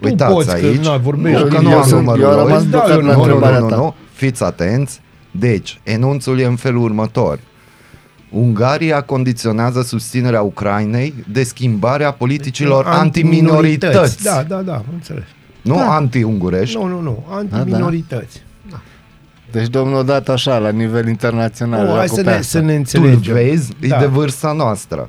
Tu Uitați poți, că, aici. na, vorbești. nu, că Eu- nu eu am sunt- numărul eu am lui. rămas Da, blocat eu la nu, Nu, nu, întrebarea nu, ta. nu. Fiți atenți. Deci, enunțul e în felul următor. Ungaria condiționează susținerea Ucrainei de schimbarea politicilor antiminorități. Da, da, da, am înțeles. Nu Da. anti-ungurești. Nu, nu, nu, antiminorități. Deci domnul odată așa, la nivel internațional. Nu, era hai cu să pe ne, asta. să ne Tu înțelegem. vezi, Da. e de vârsta noastră.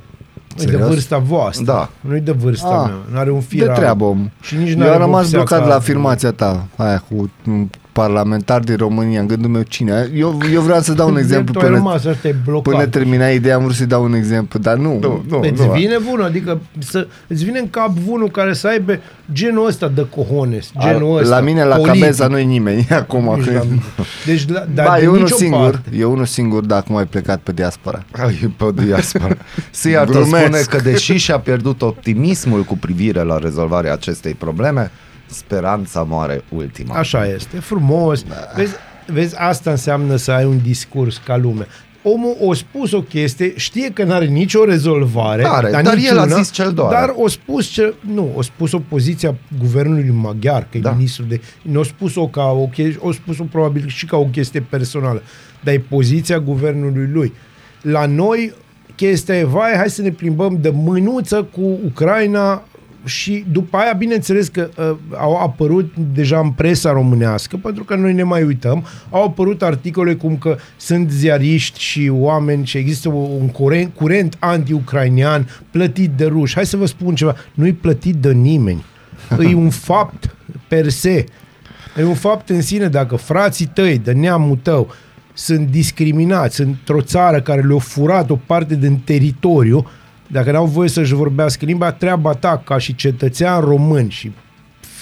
E de Serios? vârsta voastră. Da. Nu e de vârsta Ah, mea. Nu are un fir De al- treabă, om. Și nici Eu n-are am rămas vopsea blocat ca- la afirmația ta, aia cu un parlamentar din România, în gândul meu cine. Eu, eu vreau să dau un exemplu Tu ai până, rămas, ăsta e blocat. până termina ideea, am vrut să-i dau un exemplu, dar nu. Nu, nu, Îți nu. vine bunul, adică să, îți vine în cap bunul care să aibă genul ăsta de cojones, genul ăsta. la mine, la politic. Cabeza, nu-i nimeni acum. Nici Că... la mine. Deci, la, dar Ba, de e unul nicio singur, parte. e unul singur, dar acum ai plecat pe diaspora. Ai, pe diaspora. Siarto Glumesc. spune că deși și-a pierdut optimismul cu privire la rezolvarea acestei probleme, speranța moare ultima. Așa este, frumos. Da. Vezi, vezi, asta înseamnă să ai un discurs ca lume. Omul a spus o chestie, știe că n-are nicio rezolvare. Are, dar el niciuna, a zis ce-l doare. Dar o spus ce, nu, o spus opoziția guvernului maghiar, că Da. e ministru de... Nu o spus-o ca o chestie, o spus-o probabil și ca o chestie personală, dar e poziția guvernului lui. La noi chestia e, vai, hai să ne plimbăm de mânuță cu Ucraina și după aia, bineînțeles că uh, au apărut deja în presa românească, pentru că noi ne mai uităm, au apărut articole cum că sunt ziariști și oameni și există un curent, curent anti-ucrainean plătit de ruși. Hai să vă spun ceva, nu-i plătit de nimeni. e un fapt per se. E un fapt în sine dacă frații tăi, de neamul tău, sunt discriminați într-o țară care le-a furat o parte din teritoriu, dacă n-au voie să-și vorbească limba, treaba ta ca și cetățean român și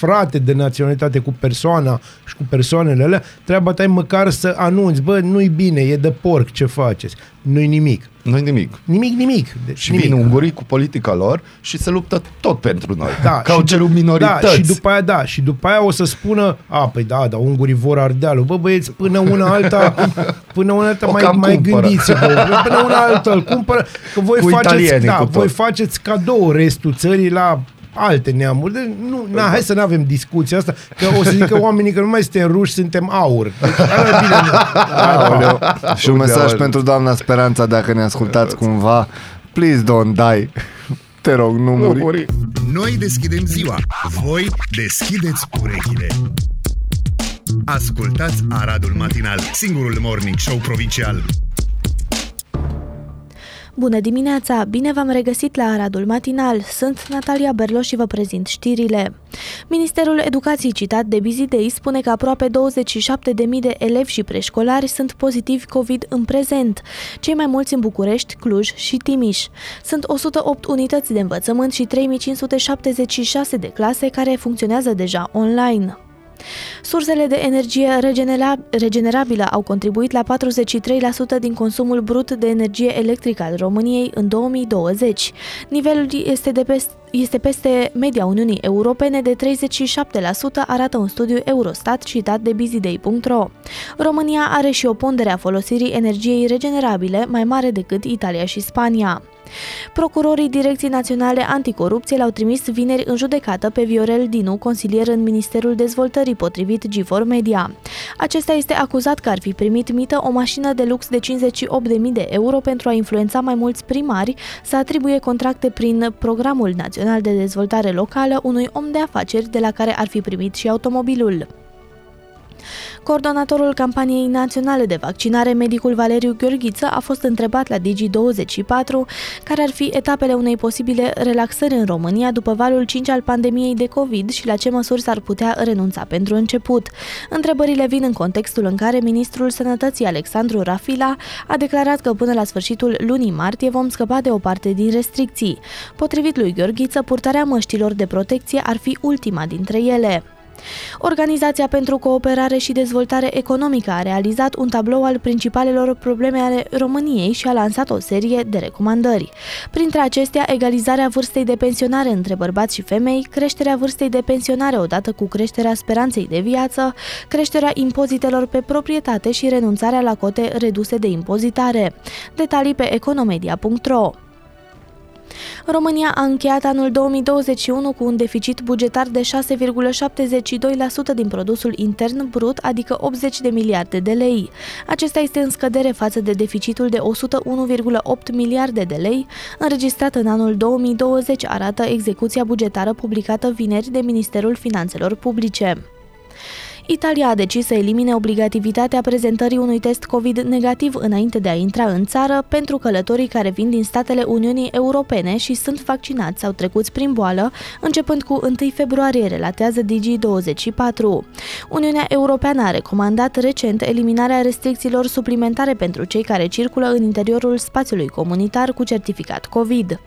frate de naționalitate cu persoana și cu persoanele alea, treaba ta e măcar să anunți, bă, nu-i bine, e de porc, ce faceți? Nu-i nimic. Nu nimic. Nimic, nimic. Deci, Și nimic. vin ungurii cu politica lor și se luptă tot pentru noi. Da, Că au și- cerut minorități. Da, și după aia, da, și după aia o să spună, a, păi da, da, ungurii vor Ardealul. Bă, băieți, până una alta, până una alta O mai, cam mai cumpără. gândiți-vă. Până una alta îl cumpără, că voi Cu faceți, italienii, da, cu tot. voi faceți cadou restul țării la alte neamuri. Deci, nu, na, hai să nu avem discuția asta, că o să zică oamenii că nu mai suntem ruși, suntem aur. Deci, ala e bine. Aoleu. și un mesaj Uite, pentru doamna Speranța, dacă ne ascultați cumva. Please don't die. Te rog, nu muri. Noi deschidem ziua, voi deschideți urechile. Ascultați Aradul Matinal, singurul morning show provincial. Bună dimineața! Bine v-am regăsit la Aradul Matinal. Sunt Natalia Berloș și vă prezint știrile. Ministerul Educației citat de Busy Day spune că aproape 27.000 de elevi și preșcolari sunt pozitivi COVID în prezent, cei mai mulți în București, Cluj și Timiș. Sunt 108 unități de învățământ și 3576 de clase care funcționează deja online. Sursele de energie regenera- regenerabilă au contribuit la 43% din consumul brut de energie electrică al României în 2020. Nivelul este, de peste, este peste media Uniunii Europene de 37%, arată un studiu Eurostat citat de busyday.ro. România are și o pondere a folosirii energiei regenerabile mai mare decât Italia și Spania. Procurorii Direcției Naționale Anticorupție l-au trimis vineri în judecată pe Viorel Dinu, consilier în Ministerul Dezvoltării, potrivit G4 Media. Acesta este acuzat că ar fi primit mită o mașină de lux de 58.000 de euro pentru a influența mai mulți primari să atribuie contracte prin Programul Național de Dezvoltare Locală unui om de afaceri de la care ar fi primit și automobilul. Coordonatorul campaniei naționale de vaccinare, medicul Valeriu Gheorghiță, a fost întrebat la Digi24 care ar fi etapele unei posibile relaxări în România după valul 5 al pandemiei de COVID și la ce măsuri s-ar putea renunța pentru început. Întrebările vin în contextul în care ministrul Sănătății Alexandru Rafila a declarat că până la sfârșitul lunii martie vom scăpa de o parte din restricții. Potrivit lui Gheorghiță, purtarea măștilor de protecție ar fi ultima dintre ele. Organizația pentru Cooperare și Dezvoltare Economică a realizat un tablou al principalelor probleme ale României și a lansat o serie de recomandări. Printre acestea, egalizarea vârstei de pensionare între bărbați și femei, creșterea vârstei de pensionare odată cu creșterea speranței de viață, creșterea impozitelor pe proprietate și renunțarea la cote reduse de impozitare. Detalii pe economedia.ro România a încheiat anul 2021 cu un deficit bugetar de 6,72% din produsul intern brut, adică 80 de miliarde de lei. Acesta este în scădere față de deficitul de 101,8 miliarde de lei înregistrat în anul 2020, arată execuția bugetară publicată vineri de Ministerul Finanțelor Publice. Italia a decis să elimine obligativitatea prezentării unui test COVID negativ înainte de a intra în țară pentru călătorii care vin din statele Uniunii Europene și sunt vaccinați sau trecuți prin boală, începând cu 1 februarie, relatează Digi24. Uniunea Europeană a recomandat recent eliminarea restricțiilor suplimentare pentru cei care circulă în interiorul spațiului comunitar cu certificat COVID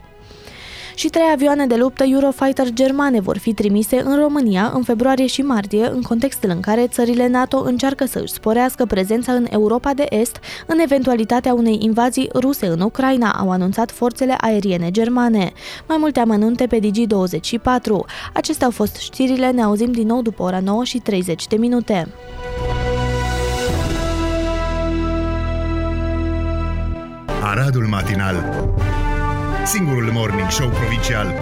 și trei avioane de luptă Eurofighter germane vor fi trimise în România în februarie și martie, în contextul în care țările NATO încearcă să își sporească prezența în Europa de Est în eventualitatea unei invazii ruse în Ucraina, au anunțat forțele aeriene germane. Mai multe amănunte pe Digi24. Acestea au fost știrile, ne auzim din nou după ora 9 și 30 de minute. Aradul Matinal, singurul morning show provincial.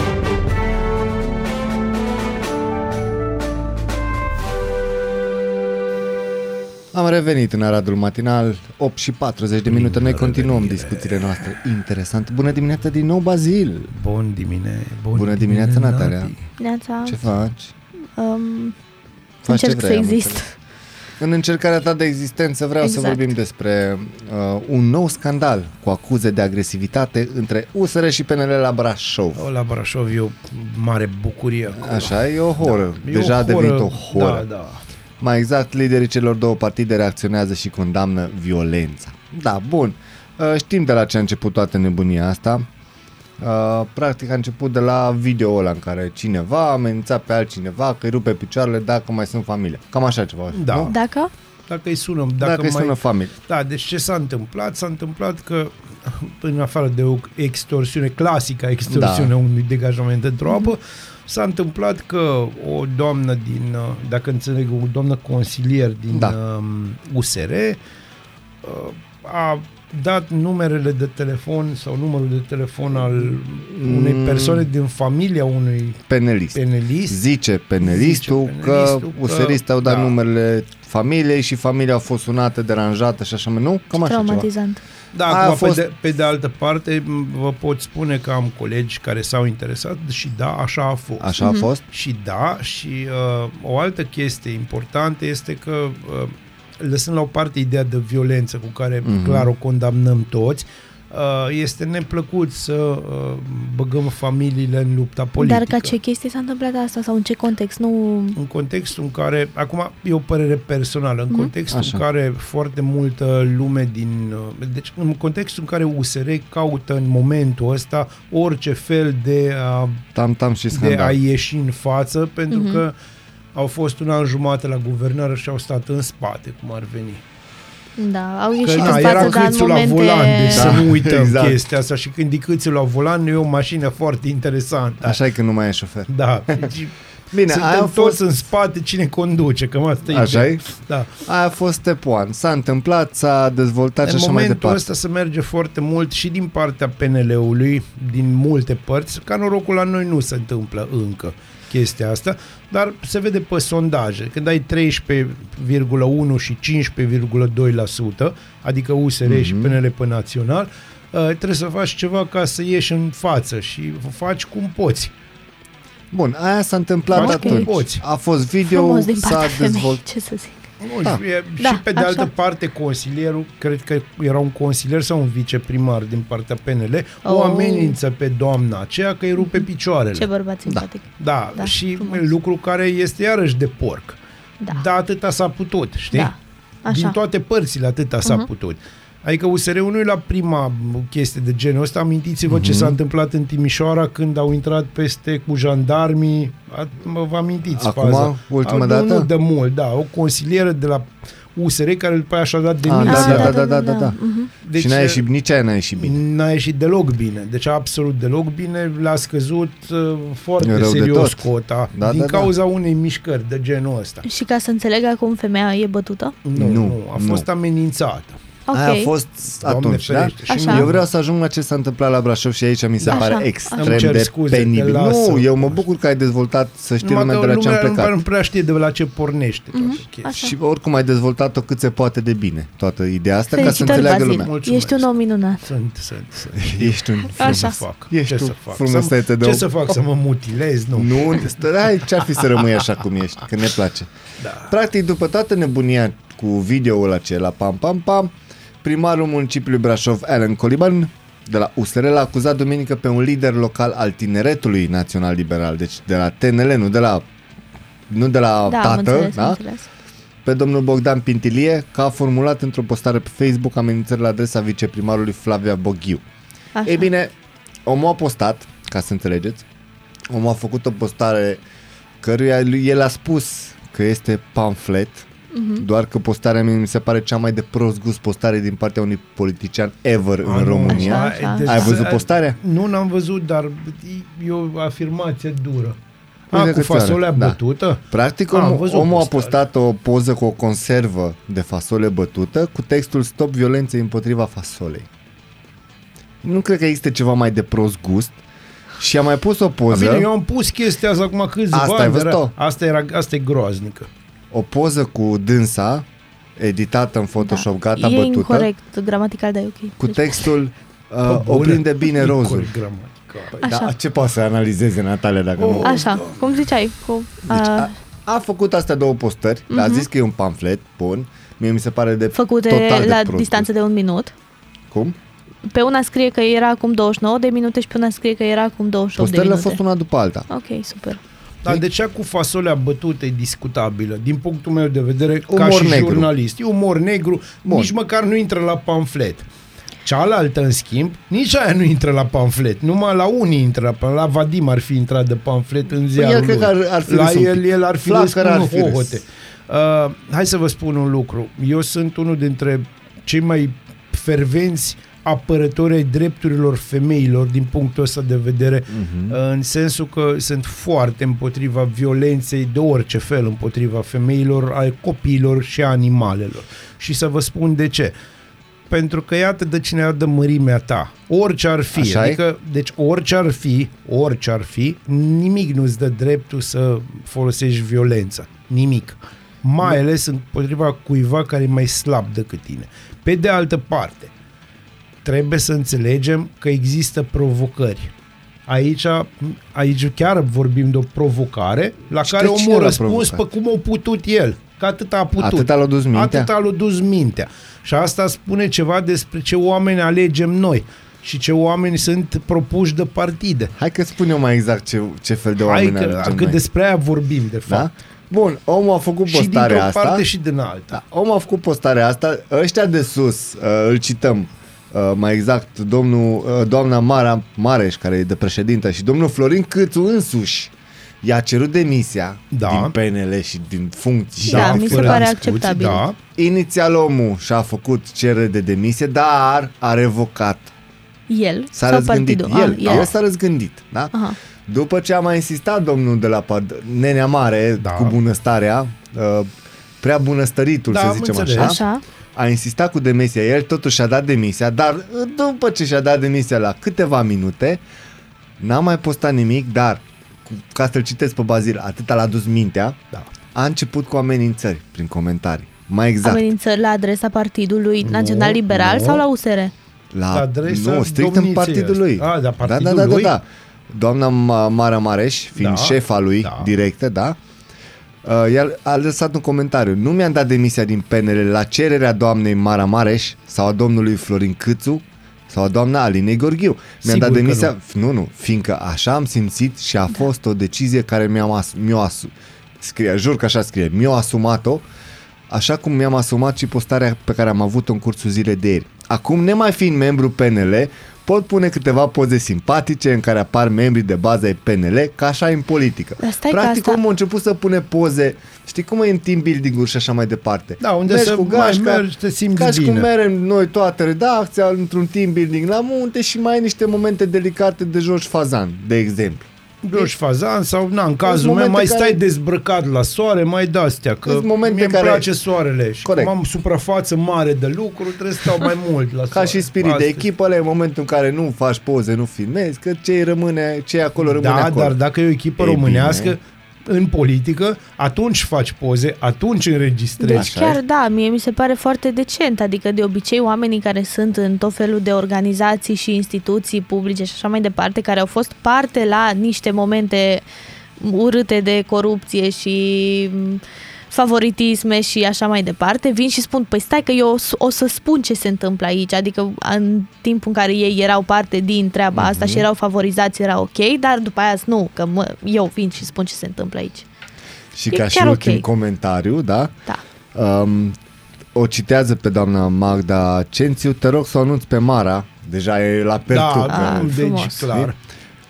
Am revenit în Aradul Matinal, 8 și 40 de minute. Noi continuăm revenire. discuțiile noastre interesante. Bună dimineața din nou, Bazil! Bun dimine, bun Bună dimineața, dimine, Natalia. Nati. Neața, Ce faci? um, Faci ce încerc să vrei, am exist. Înțeles. În încercarea ta de existență vreau să Exact. vorbim despre uh, un nou scandal cu acuze de agresivitate între USR și PNL la Brașov. O, La Brașov e o mare bucurie acolo. Așa, e o horă. E Deja o a devenit horă, o horă. Da, da. Mai exact, liderii celor două partide reacționează și condamnă violența. Da, bun. Uh, Știm de la ce a început toată nebunia asta. Uh, Practic a început de la video ăla în care cineva amenința pe altcineva că îi rupe picioarele dacă mai sunt familie. Cam așa ceva. Da. nu? Dacă? Dacă îi sunăm, Dacă, dacă, îi mai... sună familie. Da, deci ce s-a întâmplat? S-a întâmplat că, în afară de o extorsiune clasică, extorsiune Da. da. unui degajament într-o apă, s-a întâmplat că o doamnă din, uh, dacă înțeleg, o doamnă consilier din Da. da. um, USR uh, a dat numerele de telefon sau numărul de telefon al unei Mm. persoane din familia unui Penelist. penelist. Zice penelistul Zice că penelistul că- useriștii au dat da. numerele familiei și familia a fost sunată, deranjată și așa mai. Nu? Cam așa ceva. Traumatizant. Da, Aia a acum, fost- pe, de, pe de altă parte, m, vă pot spune că am colegi care s-au interesat și da, așa a fost. Așa a fost? Și da, și uh, o altă chestie importantă este că, uh, lăsând la o parte ideea de violență cu care Mhm. mm-hmm. clar o condamnăm toți, uh, este neplăcut să uh, băgăm familiile în lupta politică. Dar ca ce chestie s-a întâmplat asta sau în ce context? Nu... În contextul în care, acum e o părere personală, în Mhm. contextul Așa. în care foarte multă lume din... uh, Deci în contextul în care USR caută în momentul ăsta orice fel de a, Tam-tam și de a scandal. ieși în față, pentru Mhm. că au fost un an jumate la guvernare și au stat în spate, cum ar veni. Da, au Că ieșit na, în era față, dar în câțul la momente... volan, deci Da, să nu uităm exact. chestia asta. Și când e câțul la volan, e o mașină foarte interesantă. Așa e că nu mai e șofer. Da, deci Bine, suntem aia a toți fost... în spate, cine conduce, cam asta e Așa ideea. e? Da. Aia a fost step one. S-a întâmplat, s-a dezvoltat și În așa mai momentul departe. ăsta se merge foarte mult și din partea PNL-ului, din multe părți. Ca norocul la noi nu se întâmplă încă chestia asta, dar se vede pe sondaje. Când ai 13,1 și 15,2%, adică USR mm-hmm. și PNL pe național, uh, trebuie să faci ceva ca să ieși în față și faci cum poți. Bun, aia s-a întâmplat Ok. atunci. Poți. A fost video, Frumos din s-a partea femeii, dezvoltat. ce să zic. Nu, Da. da. E, Da, și pe de așa. altă parte, consilierul, cred că era un consilier sau un viceprimar din partea PNL, oh. o Oh. amenință pe doamna aceea că îi rupe picioarele. Ce bărbat simpatic. Da, Da, și frumos. lucru care este iarăși de porc. Da. Da, atâta s-a putut, știi? Da. Așa. Din toate părțile atâta s-a Mhm. putut. Adică USR-ul nu e la prima chestie de genul ăsta. Amintiți-vă Mhm. ce s-a întâmplat în Timișoara când au intrat peste cu jandarmii. A- Mă, vă amintiți Acum, faza. ultima A, dată? Nu, nu de mult, da. O consilieră de la USR care după aia și-a dat Ah, demisia. da, da, da, da, da. Mhm. Deci, și n-a ieșit, nici aia n-a ieșit bine. N-a ieșit deloc bine. Deci absolut deloc bine. L-a scăzut uh, foarte Rău de serios tot. cota. Da, din da, da. cauza unei mișcări de genul ăsta. Și ca să înțeleg acum femeia e bătută? Nu, Nu, nu, a nu. fost amenințată. Ok. Aia a fost Doamne atunci, da? ferește, și Așa. Eu vreau să ajung la ce s-a întâmplat la Brașov și aici mi se Da. pare Așa. extrem Îmi cer de scuze, te penibil. las Nu, să- eu mă bucur că ai dezvoltat, să știi Numai lumea că de la ce am lumea nu prea, plecat. nu prea știe de la ce pornește toată Mhm, chestia. așa. Și oricum ai dezvoltat-o cât se poate de bine, toată ideea asta, ca să Felicitări, înțeleagă Bazil. lumea. Mulțumesc. Ești un om minunat. Sunt, sunt, sunt. Ești un... Ce Așa. să fac? Ești ce tu să fac? frumusețe să, de ce om. să fac? Să mă mutilez? Nu. Nu, stai, ce-ar fi să rămâi așa cum ești, că ne place. Da. Practic, după toată nebunia cu videoul acela, pam, pam, pam, primarul municipiului Brașov, Alan Coliban, de la USR, l-a acuzat duminică pe un lider local al tineretului național liberal, deci de la TNL, nu de la nu de la Da, am tată, înțeles, am da? înțeles. pe domnul Bogdan Pintilie, că a formulat într-o postare pe Facebook amenințări la adresa viceprimarului Flavia Boghiu. Așa. Ei bine, omul a postat, ca să înțelegeți, omul a făcut o postare căruia lui- el a spus că este pamflet, Mhm. doar că postarea mie mi se pare cea mai de prost gust postare din partea unui politician ever A, în nu, România. Așa, așa. deci- Ai văzut postarea? Nu, n-am văzut, dar e o afirmație dură. A, Uite cu că ți-o arăt. fasolea Da. bătută? Practic, Am omul, văzut omul a postarea. postat o poză cu o conservă de fasole bătută cu textul Stop violenței împotriva fasolei. Nu cred că există ceva mai de prost gust și a mai pus o A, poză, bine, eu am pus chestia asta acum câțiva Asta ani, ai dar văzut-o? Asta, era, asta e groaznică. O poză cu dânsa editată în Photoshop, gata, e bătută, incorrect gramatical, dar e ok. cu Deci, textul uh, Bă, oprinde bine e rozul. corect gramatical. Așa. Da, ce poate să analizeze Natalia dacă nu... Așa, cum ziceai. Cu, Deci a, a, a făcut astea două postări, uh-huh. a zis că e un pamflet, bun. Mie mi se pare de făcute total de la prost. distanță de un minut. Cum? Pe una scrie că era acum 29 de minute și pe una scrie că era acum 28 Postările de au minute. fost una după alta. Ok, super. Dar de cea cu fasolea bătută e discutabilă, din punctul meu de vedere, Umor ca și negru. jurnalist. E umor negru, Bun. nici măcar nu intră la pamflet. Cealaltă, în schimb, nici aia nu intră la pamflet. Numai la unii intră la pamflet. La Vadim ar fi intrat de pamflet în ziarul el cred lui. că ar- ar fi La râs un el, pic. el ar fi Flacăr râs ar cu fi râs. hohote. Uh, hai să vă spun un lucru. Eu sunt unul dintre cei mai fervenți apărători ai drepturilor femeilor din punctul ăsta de vedere, uh-huh. în sensul că sunt foarte împotriva violenței de orice fel împotriva femeilor, ai copiilor și a animalelor. Și să vă spun de ce. Pentru că iată de cineva de mărimea ta. Orice ar fi. Așa e? adică, deci orice ar fi, orice ar fi, nimic nu-ți dă dreptul să folosești violența. Nimic. Mai ales împotriva cuiva care e mai slab decât tine. Pe de altă parte, trebuie să înțelegem că există provocări. Aici, aici chiar vorbim de o provocare la Și care de cine omul a l-a răspuns pe provocat? cum a putut el. Că atât a putut. Atât a dus mintea? Atât a dus mintea. Și asta spune ceva despre ce oameni alegem noi și ce oameni sunt propuși de partide. Hai că spun eu mai exact ce, ce fel de Hai oameni că, alegem că noi. despre aia vorbim, de Da? fapt. Bun, omul a făcut Și postarea dintr-o asta. parte și din alta. Da, omul a făcut postarea asta. Ăștia de sus, uh, îl cităm uh, mai exact, domnul, uh, doamna Mara Mareș, care e de președintă, și domnul Florin Câțu însuși i-a cerut demisia Da. din PNL și din funcții. Da, mi se fără pare discuții, acceptabil. Da. Inițial omul și-a făcut cerere de demisie, dar a revocat. El S-a sau răzgândit. partidul? El, Ah, el s-a răzgândit. Da? Aha. După ce a mai insistat domnul de la Pad, Nenea Mare, Da. cu bunăstarea, uh, prea bunăstăritul, Da, să am zicem înțeles. așa, Așa. A insistat cu demisia. El totuși a dat demisia, dar uh, după ce și-a dat demisia la câteva minute, n-a mai postat nimic, dar, cu, ca să-l citesc pe Bazil, atât l-a dus mintea, Da. a început cu amenințări prin comentarii. Mai exact. Amenințări la adresa Partidului Național Liberal nu. sau la USR? La, La adresa nu, strict în domniției partidul lui. ăsta. A, da, da, partidul da, da, lui? da, da. Doamna Ma- Mara Mareș, fiind Da, șefa lui da. directă, da, uh, el a lăsat un comentariu. Nu mi-am dat demisia din PNL la cererea doamnei Mara Mareș sau a domnului Florin Câțu sau a doamna Alinei Gorghiu. Mi-am Sigur dat că demisia, nu. nu, fiindcă așa am simțit și a fost o decizie care mi-am as, mi-o asu, scrie, jur că așa scrie, mi-o asumat-o așa cum mi-am asumat și postarea pe care am avut-o în cursul zilei de ieri. Acum, nemai fiind membru PNL, pot pune câteva poze simpatice în care apar membrii de bază ai PNL, ca așa e în politică. Dar stai că Practic, asta- omul a început să pune poze, știi cum e în team building-uri și așa mai departe. Da, unde Mergi să cu mai gașca, mergi, te simți ca și bine. cum merem noi toată redacția într-un team building la munte și mai ai niște momente delicate de George Fazan, de exemplu. Joși fazan sau, na, în cazul momente meu, mai care- stai dezbrăcat la soare, mai de-astea, că Sunt momente mie îmi care- place soarele și Corect. cum am suprafață mare de lucru, trebuie să stau mai mult la Ca soare. și spirit de Asta e. echipă, ăla e momentul în care nu faci poze, nu filmezi, că ce rămâne, ce e acolo rămâne Da, acolo. dar dacă e o echipă Ei românească, bine. În politică, atunci faci poze, atunci înregistrezi. Deci Așa chiar e. da, mie mi se pare foarte decent, adică de obicei oamenii care sunt în tot felul de organizații și instituții publice și așa mai departe, care au fost parte la niște momente urâte de corupție și m, favoritisme și așa mai departe, vin și spun, păi stai că eu o, s- o să spun ce se întâmplă aici, adică în timpul în care ei erau parte din treaba asta și erau favorizați, era ok, dar după aia nu, că mă, eu vin și spun ce se întâmplă aici. Și E ca și chiar ultim ok. comentariu, da? Da. Um, o citează pe doamna Magda Cențiu, te rog să o anunț pe Mara, deja e la pertuc, Da, Ah, deci frumos. clar.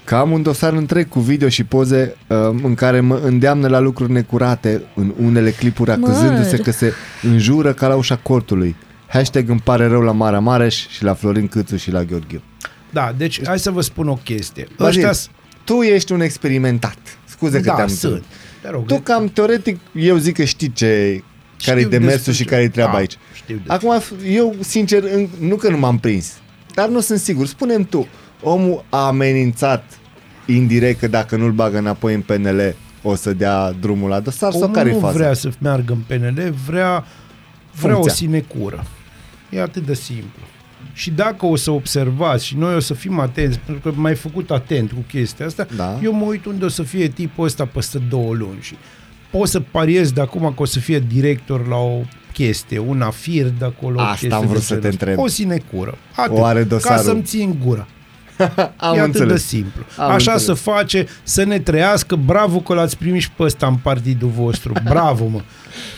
Că am un dosar întreg cu video și poze um, în care mă îndeamnă la lucruri necurate în unele clipuri acuzându-se Măr. că se înjură ca la ușa cortului. Hashtag îmi pare rău la Mara Mareș și la Florin Câțu și la Gheorghiu. Da, deci hai să vă spun o chestie. Bazil, Ăștia tu ești un experimentat. Scuze că da, te-am sunt. întrebat. Te rog, Tu cam teoretic, eu zic că știi ce care e Știu demersul despre și ce- care e treaba da, aici. știu de Acum, eu, sincer, în- nu că nu m-am prins, dar nu sunt sigur. Spune-mi tu, omul a amenințat indirect că dacă nu-l bagă înapoi în PNL o să dea drumul la dosar sau Omul care e nu faza? vrea să meargă în PNL, vrea Vreau Funcția. o sinecură. E atât de simplu. Și dacă o să observați și noi o să fim atenți, pentru că m-ai făcut atent cu chestia asta, Da. eu mă uit unde o să fie tipul ăsta peste două luni și pot să pariez de acum că o să fie director la o chestie, un afir de acolo. o Asta chestie am vrut de să te genul ăsta. întreb. O sinecură. Atât. O are Ca dosarul. să-mi țin gura. Am e atât înțeles. de simplu. Am Așa înțeles. să face, să ne trăiască. Bravo că l-ați primit și pe ăsta în partidul vostru. Bravo, mă.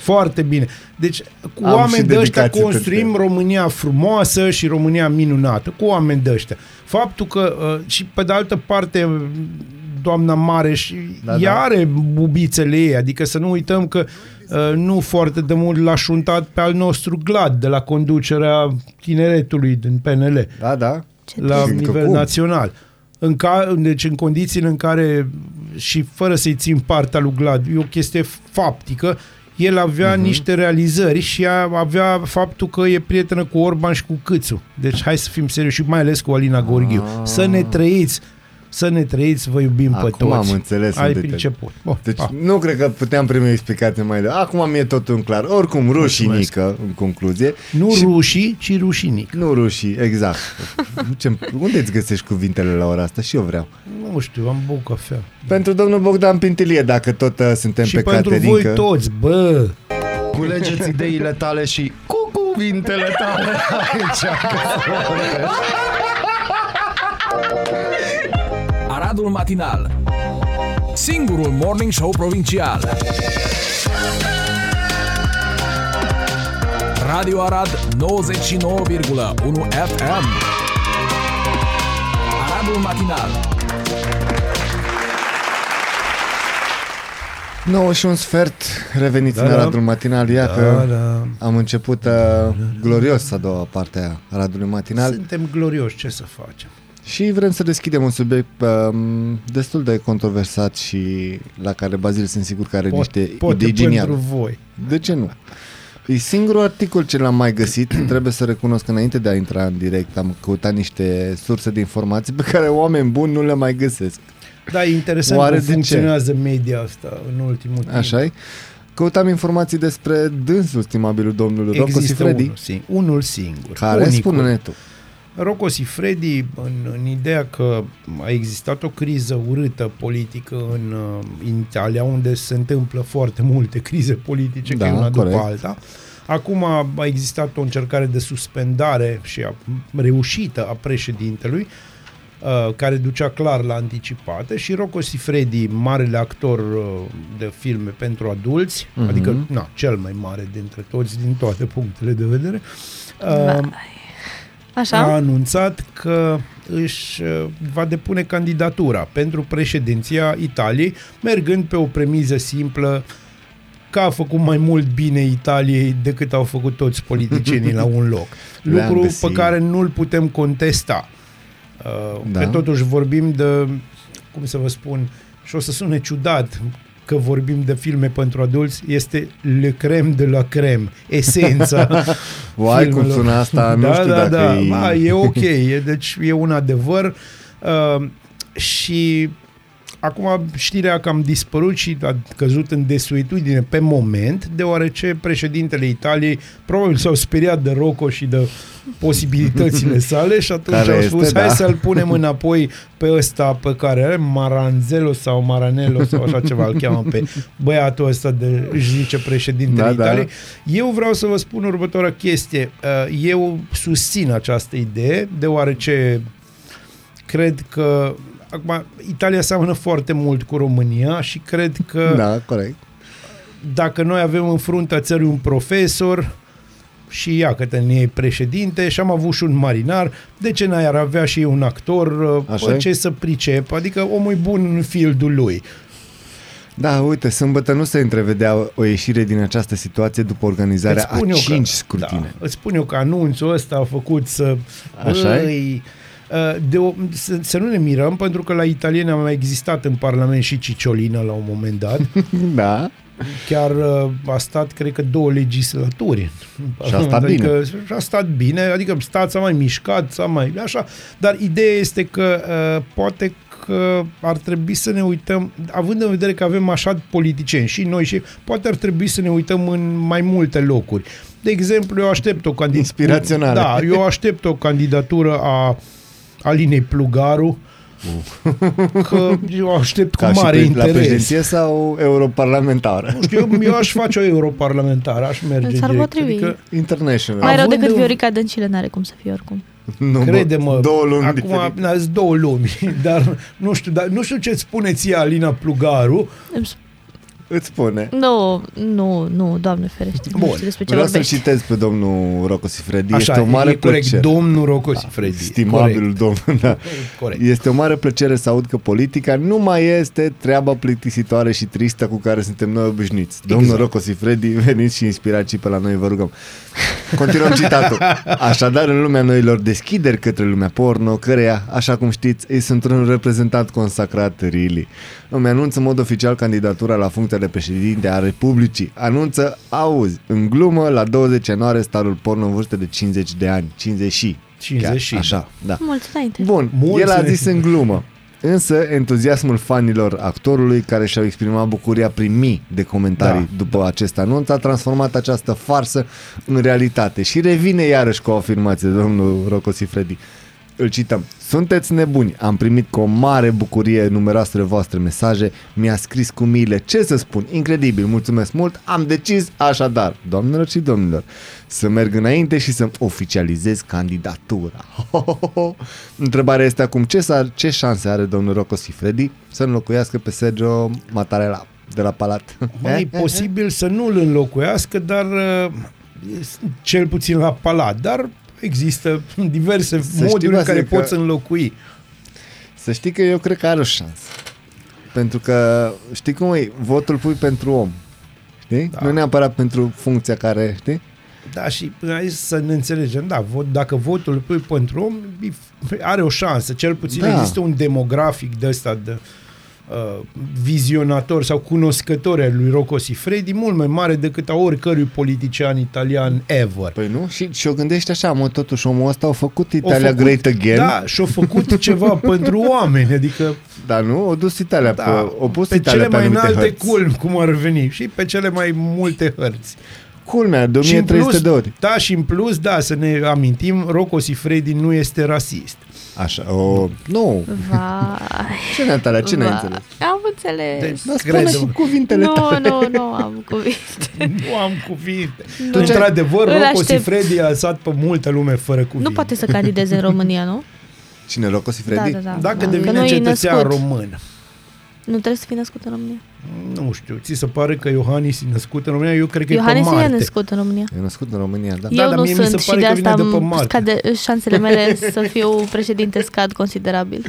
Foarte bine. Deci, cu Am oameni și de ăștia dedicație construim pentru România frumoasă și România minunată. Cu oameni de ăștia. Faptul că, uh, și pe de altă parte, doamna Mareș, Da, da, ea da. are bubițele ei, adică să nu uităm că uh, nu foarte de mult l-a șuntat pe al nostru glad de la conducerea tineretului din PNL Da, da. La Încă nivel cum? național. În ca, deci în condițiile în care și fără să-i țin partea lui Glad, e o chestie faptică, el avea uh-huh. niște realizări și a, avea faptul că e prietenă cu Orban și cu Câțu. Deci hai să fim serioși și mai ales cu Alina Gorghiu. Ah. Să ne trăiți, să ne trăiți, vă iubim pe Acum toți. am înțeles Ai unde te- priceput. Bun, Deci pa. nu cred că puteam primi o explicație mai de. Acum mi-e totul în clar. Oricum, rușinică, în concluzie. Nu și- rușii, ci rușinic. Nu rușii, exact. Ce, unde îți găsești cuvintele la ora asta? Și eu vreau. Nu știu, am băut cafea. Pentru domnul Bogdan Pintilie, dacă tot uh, suntem și pe pentru Caterinca. voi toți, bă! Culegeți ideile tale și cu cuvintele tale aici. Aradul Matinal Singurul Morning Show Provincial Radio Arad 99,1 FM Aradul Matinal 9 și un sfert, reveniți Da, în da. Aradul Matinal. Ia Da, că da. am început uh, glorios a doua parte a Aradului Matinal Suntem glorioși, ce să facem? Și vrem să deschidem un subiect um, destul de controversat și la care Bazil sunt sigur că are niște poate idei geniale. pentru voi. De ce nu? E singurul articol ce l-am mai găsit, trebuie să recunosc că înainte de a intra în direct am căutat niște surse de informații pe care oameni buni nu le mai găsesc. Da, e interesant Oare cum de ce? funcționează media asta în ultimul timp. așa -i? Căutam informații despre dânsul, stimabilul domnul Rocco Există Sifredi, unul, sing- unul singur. care, unicul. spune-ne tu, Rocco Sifredi, în, în ideea că a existat o criză urâtă politică în, uh, în Italia, unde se întâmplă foarte multe crize politice, Da, că e una corect. după alta. Acum a a existat o încercare de suspendare și a, reușită a președintelui, uh, care ducea clar la anticipate și Rocco Sifredi, marele actor uh, de filme pentru adulți, Mhm. uh-huh. adică na, cel mai mare dintre toți, din toate punctele de vedere, uh, Așa? a anunțat că își uh, va depune candidatura pentru președinția Italiei, mergând pe o premiză simplă că a făcut mai mult bine Italiei decât au făcut toți politicienii la un loc. Le-am Lucru găsit. pe care nu-l putem contesta. Uh, Da. Că totuși vorbim de, cum să vă spun, și o să sune ciudat că vorbim de filme pentru adulți, este le creme de la creme, esența Uai, cum filmelor. sună asta, nu da, știu da, dacă da. e... Ba, e ok, e, deci e un adevăr. Uh, și acum știrea a cam dispărut și a căzut în desuetudine pe moment, deoarece președintele Italiei probabil s-au speriat de Rocco și de posibilitățile sale și atunci Care au este, spus hai da. să-l punem înapoi pe ăsta pe care are Maranzello sau Maranello sau așa ceva îl cheamă pe băiatul ăsta de își zice președintele Da, da, da. Italiei. Eu vreau să vă spun următoarea chestie. Uh, Eu susțin această idee, deoarece cred că acum Italia seamănă foarte mult cu România și cred că Da, corect. dacă noi avem în fruntea țării un profesor și ia că e președinte și am avut și un marinar, de ce n-ai ar avea și un actor, uh, Așa bă, e? ce să pricep, adică omul e bun în fieldul lui. Da, uite, sâmbătă nu se întrevedea o ieșire din această situație după organizarea Îți spun a eu cinci că, scrutine. Da, îți spun eu că anunțul ăsta a făcut să... Așa e? Băi, uh, de o, să, să nu ne mirăm, pentru că la italieni a mai existat în Parlament și Cicciolina la un moment dat. Da, Chiar uh, a stat, cred că, două legislaturi. în Și a stat Parlament. bine. Adică, și a stat bine, adică stat s-a mai mișcat, s-a mai... așa. Dar ideea este că uh, poate că ar trebui să ne uităm, având în vedere că avem așa politicieni și noi și poate ar trebui să ne uităm în mai multe locuri. De exemplu, eu aștept o candidatură. Inspiraționale. Da, eu aștept o candidatură a Alinei Plugaru, că eu aștept cu Ca și mare pre- la interes. președinție sau europarlamentară? Nu știu, eu, eu aș face o europarlamentară, aș merge S-ar direct. potrivi. Adică, International. Mai rău Având decât în- Viorica Dăncilă n-are cum să fie oricum. Nu, bă, crede-mă, două lumi acum diferite. na, sunt două lumi, dar nu știu, dar nu știu ce spune ție Alina Plugaru, Îmi sp- Îți spune. Nu, nu, nu, doamne ferește. Nu Bun. știu despre ce Vreau să vorbești. citez pe domnul Rocco Sifredi. Așa, este o mare e corect, plăcere. domnul Rocco Sifredi. Stimabilul domn, da. Corect. Este o mare plăcere să aud că politica nu mai este treaba plictisitoare și tristă cu care suntem noi obișnuiți. Domnul Exact. Rocco Sifredi, veniți și inspirați și pe la noi, vă rugăm. Continuăm citatul. Așadar, în lumea noilor deschideri către lumea porno, căreia, așa cum știți, îi sunt un reprezentant consacrat, really. Îmi anunță în mod oficial candidatura la funcția de președinte a Republicii. Anunță, auzi, în glumă, la 20 ianuarie, starul porno în vârstă de 50 de ani. 50 și. 50 și, Chiar, așa, da. Mulți înainte. Bun, Mulți el a înainte. zis în glumă. Însă, entuziasmul fanilor actorului care și-au exprimat bucuria prin mii de comentarii da, după acest anunț a transformat această farsă în realitate și revine iarăși cu o afirmație, domnul Rocco Sifredi. Îl cităm. Sunteți nebuni. Am primit cu o mare bucurie numeroasele voastre mesaje. Mi-a scris cu miile. Ce să spun? Incredibil. Mulțumesc mult. Am decis așadar, doamnelor și domnilor, să merg înainte și să-mi oficializez candidatura. Întrebarea este acum, ce, s-ar, ce șanse are domnul Rocco Sifredi să înlocuiască pe Sergio Mattarella de la Palat? Mai e posibil să nu-l înlocuiască, dar uh, cel puțin la palat, dar există diverse Să știi, moduri în Vasile, care că- poți înlocui. Să știi că eu cred că are o șansă. Pentru că, știi cum e, votul pui pentru om. Știi? Da. Nu neapărat pentru funcția care, știi? Da, și hai să ne înțelegem, da, vot, dacă votul îl pui pentru om, are o șansă, cel puțin Da. da. există un demografic de ăsta de uh, vizionator sau cunoscător al lui Rocco Sifredi mult mai mare decât a oricărui politician italian ever. Păi nu? Și, și o gândești așa, mă, totuși omul ăsta a făcut Au Italia făcut- Great Again. Da, și-a făcut ceva pentru oameni, adică Dar nu? O dus Italia da, pe, o pus pe Italia cele pe mai anumite înalte hărți. culmi, cum ar veni, și pe cele mai multe hărți. Culmea, de Și în 1300 plus, de ori. Da, și în plus, da, să ne amintim, Rocco Sifredi nu este rasist. Așa, o... Nu. Vai. Ce, Natalia, ce n-ai vai. înțeles? Am înțeles. Deci, Dar spune crede-mă. cu cuvintele nu, tale. nu, nu am cuvinte. Nu am cuvinte. Nu. Într-adevăr, Îl Rocco aștept. Sifredi a lăsat pe multă lume fără cuvinte. Nu poate să candideze în România, nu? Cine, Rocco Sifredi? Da, da, da. Dacă da. Că devine nu e cetățean născut. român. Nu trebuie să fii născut în România. Nu știu, ți se pare că Iohannis e născut în România? Eu cred că Iohannis e pe nu e Marte. născut în România. E născut în România, da. Da, Eu dar nu mie mi se sunt și pare de că asta vine de pe am Marte. scade, șansele mele să fiu președinte scad considerabil.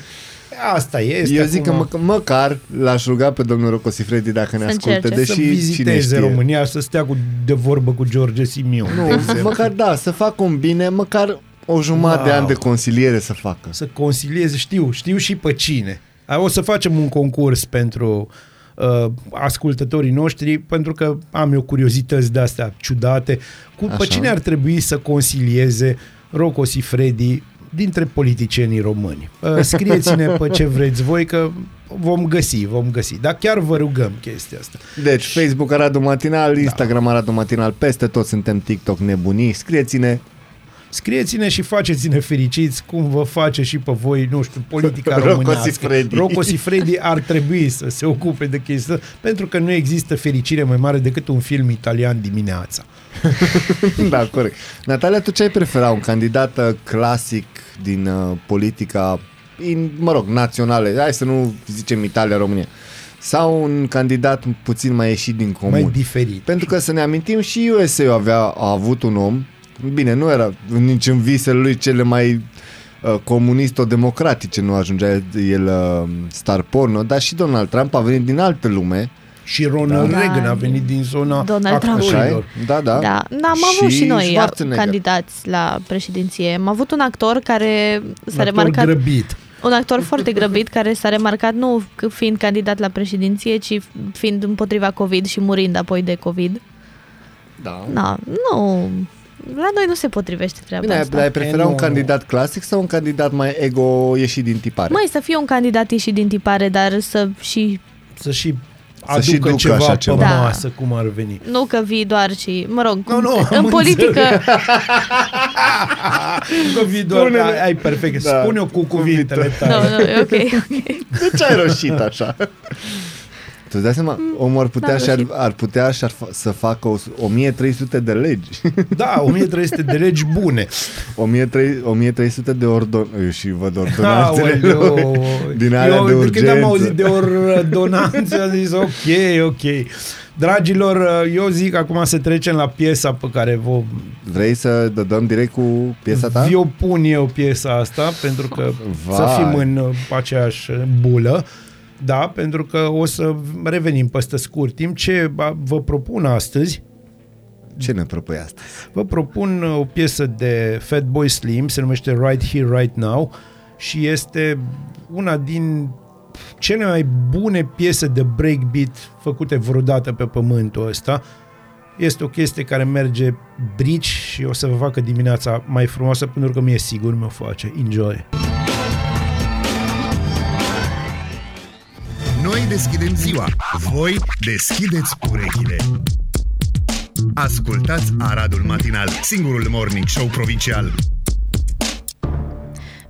Asta este Eu zic că acum. mă, măcar l-aș ruga pe domnul Rocco Sifredi dacă ne Să ascultă, încerce. să deși cine viziteze știe. România, să stea cu, de vorbă cu George Simion. de Nu, exemplu. măcar da, să facă un bine, măcar o jumătate de Wow. an de consiliere să facă. să concilieze, știu, știu și pe cine. A, O să facem un concurs pentru uh, ascultătorii noștri, pentru că am eu curiozități de astea ciudate. Cu, pe Așa. cine ar trebui să concilieze Rocco Sifredi dintre politicienii români? Uh, scrieți-ne pe ce vreți voi, că vom găsi, vom găsi. Dar chiar vă rugăm chestia asta. Deci, Facebook Aradu Matinal, Instagram Aradu Matinal, peste tot suntem TikTok nebunii. Scrieți-ne Scrieți-ne și faceți-ne fericiți cum vă face și pe voi, nu știu, politica Rocco românească. Sifredi. Rocco Sifredi ar trebui să se ocupe de chestia pentru că nu există fericire mai mare decât un film italian dimineața. da, corect. Natalia, tu ce ai prefera? Un candidat uh, clasic din uh, politica, in, mă rog, naționale, hai să nu zicem Italia, România, sau un candidat puțin mai ieșit din comun? Mai diferit. Pentru că să ne amintim și USA avea, a avut un om, bine, nu era nici în visele lui cele mai uh, comunisto-democratice, nu ajungea el, el uh, star porno, dar și Donald Trump a venit din altă lume, Și Ronald Da. Reagan a venit din zona Donald Trump. așa e? actorilor. Da, da. Da, da am avut și noi Schwarzenegger. candidați la președinție. Am avut un actor care s-a Un actor remarcat, grăbit. un actor foarte grăbit care s-a remarcat nu că fiind candidat la președinție, ci fiind împotriva COVID și murind apoi de COVID. da. Da, nu, La noi nu se potrivește treaba Bine, asta. dar ai prefera E, un nu. candidat clasic sau un candidat mai ego ieșit din tipare? Măi, să fie un candidat ieșit din tipare, dar să și... Să și Să și aducă ducă ceva așa pe ceva. Da. masă, cum ar veni. Nu că vii doar și, mă rog, Nu, nu, în am politică... Că vii doar, Spune-ne. ai, ai perfect. Da, Spune-o cu cuvintele Nu, tale. nu, e ok. De ce ai roșit așa? Tu îți dai seama, omul ar putea, N-am și ar, roșit. ar putea și ar fa- să facă o, 1300 de legi. Da, 1300 de legi bune. 1300 1300 de ordon... Eu și văd ordonanțele Aoleu. din alea Eu, de urgență. Când am auzit de ordonanță, am zis ok, ok. Dragilor, eu zic acum să trecem la piesa pe care vă Vrei să dă- dăm direct cu piesa ta? vi-o pun eu piesa asta, pentru că Vai. să fim în uh, aceeași bulă. Da, pentru că o să revenim peste scurt timp. Ce ba- vă propun astăzi? Ce ne propui astăzi? Vă propun uh, o piesă de Fatboy Slim, se numește Right Here, Right Now și este una din cele mai bune piese de breakbeat făcute vreodată pe pământul ăsta. Este o chestie care merge brici și o să vă facă dimineața mai frumoasă pentru că mie sigur mi-o face. Enjoy! Noi deschidem ziua, voi deschideți urechile. Ascultați Aradul Matinal, singurul morning show provincial.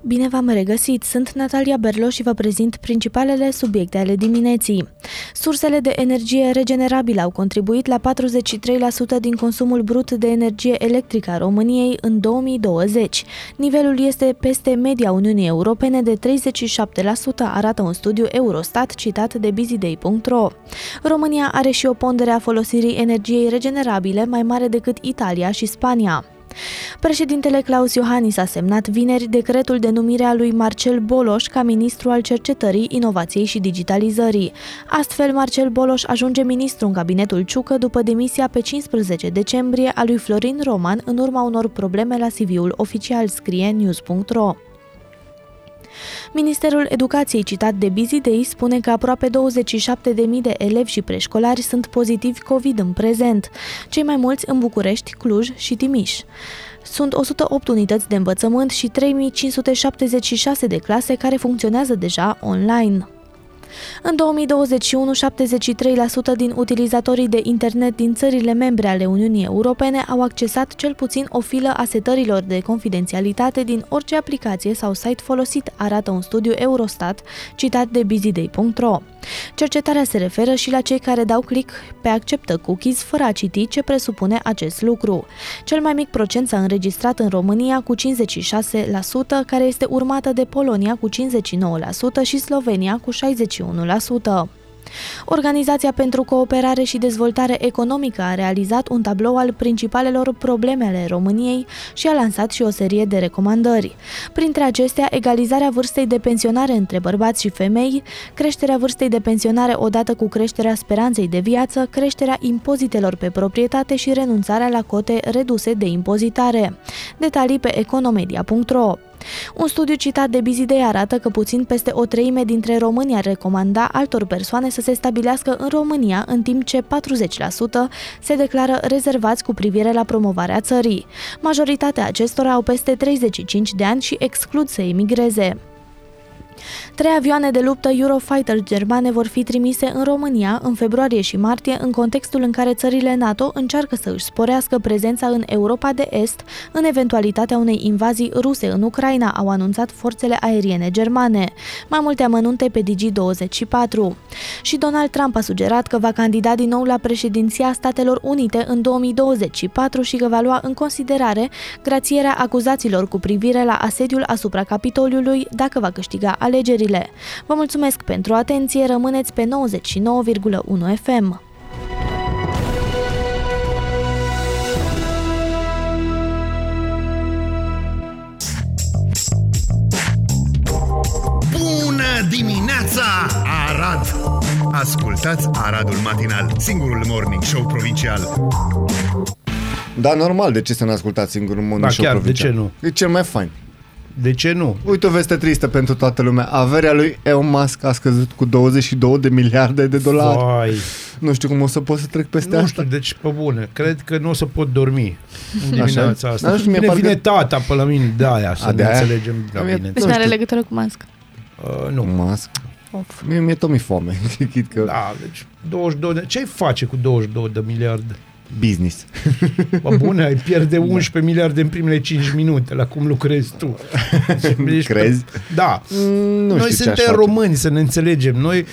Bine v-am regăsit! Sunt Natalia Berlo și vă prezint principalele subiecte ale dimineții. Sursele de energie regenerabilă au contribuit la 43% din consumul brut de energie electrică a României în 2020. Nivelul este peste media Uniunii Europene de 37%, arată un studiu Eurostat citat de busyday.ro. România are și o pondere a folosirii energiei regenerabile mai mare decât Italia și Spania. Președintele Claus Iohannis a semnat vineri decretul de numire a lui Marcel Boloș ca ministru al cercetării, inovației și digitalizării. Astfel, Marcel Boloș ajunge ministru în cabinetul Ciucă după demisia pe 15 decembrie a lui Florin Roman în urma unor probleme la CV-ul oficial, scrie news.ro. Ministerul Educației citat de Busy Day spune că aproape 27.000 de elevi și preșcolari sunt pozitivi COVID în prezent, cei mai mulți în București, Cluj și Timiș. Sunt 108 unități de învățământ și 3576 de clase care funcționează deja online. În 2021, 73% din utilizatorii de internet din țările membre ale Uniunii Europene au accesat cel puțin o filă a setărilor de confidențialitate din orice aplicație sau site folosit, arată un studiu Eurostat citat de busyday.ro. Cercetarea se referă și la cei care dau click pe acceptă cookies fără a citi ce presupune acest lucru. Cel mai mic procent s-a înregistrat în România cu 56%, care este urmată de Polonia cu 59% și Slovenia cu 61%. Organizația pentru Cooperare și Dezvoltare Economică a realizat un tablou al principalelor probleme ale României și a lansat și o serie de recomandări. Printre acestea, egalizarea vârstei de pensionare între bărbați și femei, creșterea vârstei de pensionare odată cu creșterea speranței de viață, creșterea impozitelor pe proprietate și renunțarea la cote reduse de impozitare. Detalii pe economedia.ro un studiu citat de Bizidei arată că puțin peste o treime dintre români ar recomanda altor persoane să se stabilească în România, în timp ce 40% se declară rezervați cu privire la promovarea țării. Majoritatea acestora au peste 35 de ani și exclud să emigreze. Trei avioane de luptă Eurofighter germane vor fi trimise în România în februarie și martie, în contextul în care țările NATO încearcă să își sporească prezența în Europa de Est, în eventualitatea unei invazii ruse în Ucraina, au anunțat forțele aeriene germane. Mai multe amănunte pe Digi24. Și Donald Trump a sugerat că va candida din nou la președinția Statelor Unite în 2024 și că va lua în considerare grațierea acuzațiilor cu privire la asediul asupra Capitoliului dacă va câștiga alegerile. Vă mulțumesc pentru atenție, rămâneți pe 99,1 FM. Bună dimineața, Arad! Ascultați Aradul Matinal, singurul morning show provincial. Da, normal, de ce să ne ascultați singurul morning Ba show chiar, de provincial? ce nu? E cel mai fain. De ce nu? Uite o veste tristă pentru toată lumea. Averea lui Elon Musk a scăzut cu 22 de miliarde de dolari. Vai, Nu știu cum o să pot să trec peste Nu asta. știu, deci pe bune, cred că nu o să pot dormi în dimineața asta. Dar nu știu, mie Vine, parcă- vine tata pe la mine de aia, să A, de ne aia? înțelegem. Da, Mie- bine. Deci Nu nu are știu. legătură cu mască. Uh, nu. Masc. Of. Mie, mie tot mi-e foame. Chit că Da, deci 22 de... Ce ai face cu 22 de miliarde? Business. Bă, bune, ai pierde 11 miliarde în primele 5 minute, la cum lucrezi tu. Ești Crezi? Pe... Da. Mm, nu Noi știu ce aș suntem face. români, să ne înțelegem. Noi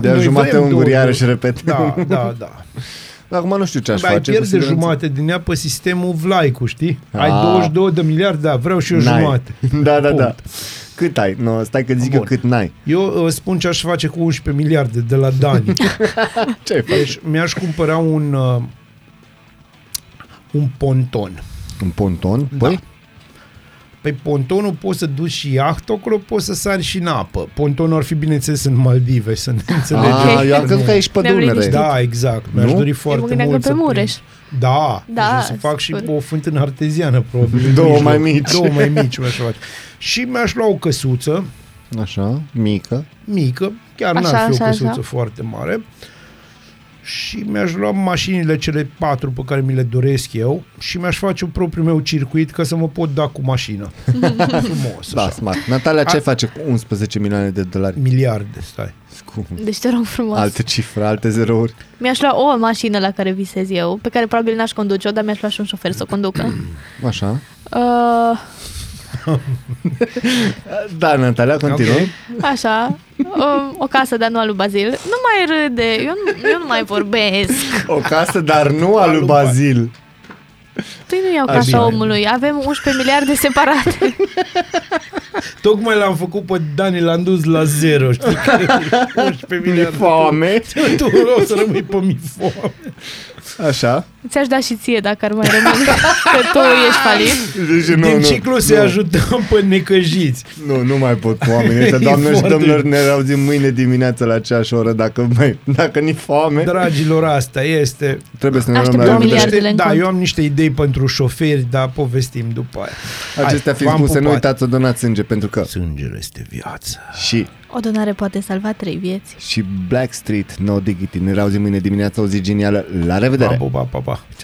De noi jumate vrem unguri, două- iarăși repet. Da, da, da. Acum nu știu ce aș Bă, ai face. cu pierde siguranță. jumate din ea pe sistemul Vlaicu, știi? Ai Ah. 22 de miliarde, da, vreau și eu N-ai. jumate. Da, da, da. Punct. Cât ai? No, stai că zic Bun. eu cât n-ai. Eu uh, spun ce aș face cu 11 miliarde de la Dani. Ce ai face? Deci mi-aș cumpăra un uh, un ponton. Un ponton? Da. Păi? Pe pontonul poți să duci și iahtul acolo, poți să sari și în apă. Pontonul ar fi, bineînțeles, în Maldive, să ne înțelegem. Ah, eu am crezut Nu. că ești pe Ne-am Dunăre. liniștit. Da, exact. Mi-aș Nu? dori Eu mă foarte gândeam mult că pe să Mureș. prind. Da, Da, deci o să fac și sigur. o fântână arteziană, probabil. în Două mijloc. mai mici. Două mai mici mi-aș face. Și mi-aș lua o căsuță, Așa, mică. mică, chiar Așa, n-ar fi așa, o căsuță așa. foarte mare. Și mi-aș lua mașinile cele patru pe care mi le doresc eu și mi-aș face un propriul meu circuit ca să mă pot da cu mașina. Frumos, Da, așa. smart. Natalia, ce A- face cu 11 milioane de dolari? Miliarde, stai. Cu Deci te rog frumos. alte cifre, alte zerouri. Mi-aș lua o mașină la care visez eu, pe care probabil n-aș conduce-o, dar mi-aș lua și un șofer să o conducă. Așa. Uh, Da, Natalia, continuă. Ok. așa, uh, o casă, dar nu a lui Bazil. Nu mai râde, eu nu, eu nu mai vorbesc. O casă, dar nu a lui Bazil. Tu nu iau Așa. casa omului, avem 11 miliarde separate. Tocmai l-am făcut pe Dani, l-am dus la zero, știi? Că 11 Mi-e miliarde. foame. Tu o să rămâi pe mi foame. Așa. Ți-aș da și ție dacă ar mai rămâne, că tu ești falit. Deci, nu, Din nu, ciclu să-i nu. ajutăm pe necăjiți. Nu, nu mai pot cu oamenii ăștia. E Doamne și foarte- domnilor, ne auzim mâine dimineață la aceeași oră. Dacă, mai, dacă ni foame, Dragilor, asta este. trebuie să ne Aștept luăm la două revedere. miliarde. miliardele în da, cont. eu am niște idei pentru șoferi, dar povestim după aia. Acestea Hai, fiind v-am spuse, nu pupat. uitați să donați sânge pentru că Sângele este viață. și O donare poate salva trei vieți. și Black Street, No Diggity. Ne reauzim mâine dimineața, o zi genială. La revedere! Pa, pa, pa, pa. Ceau.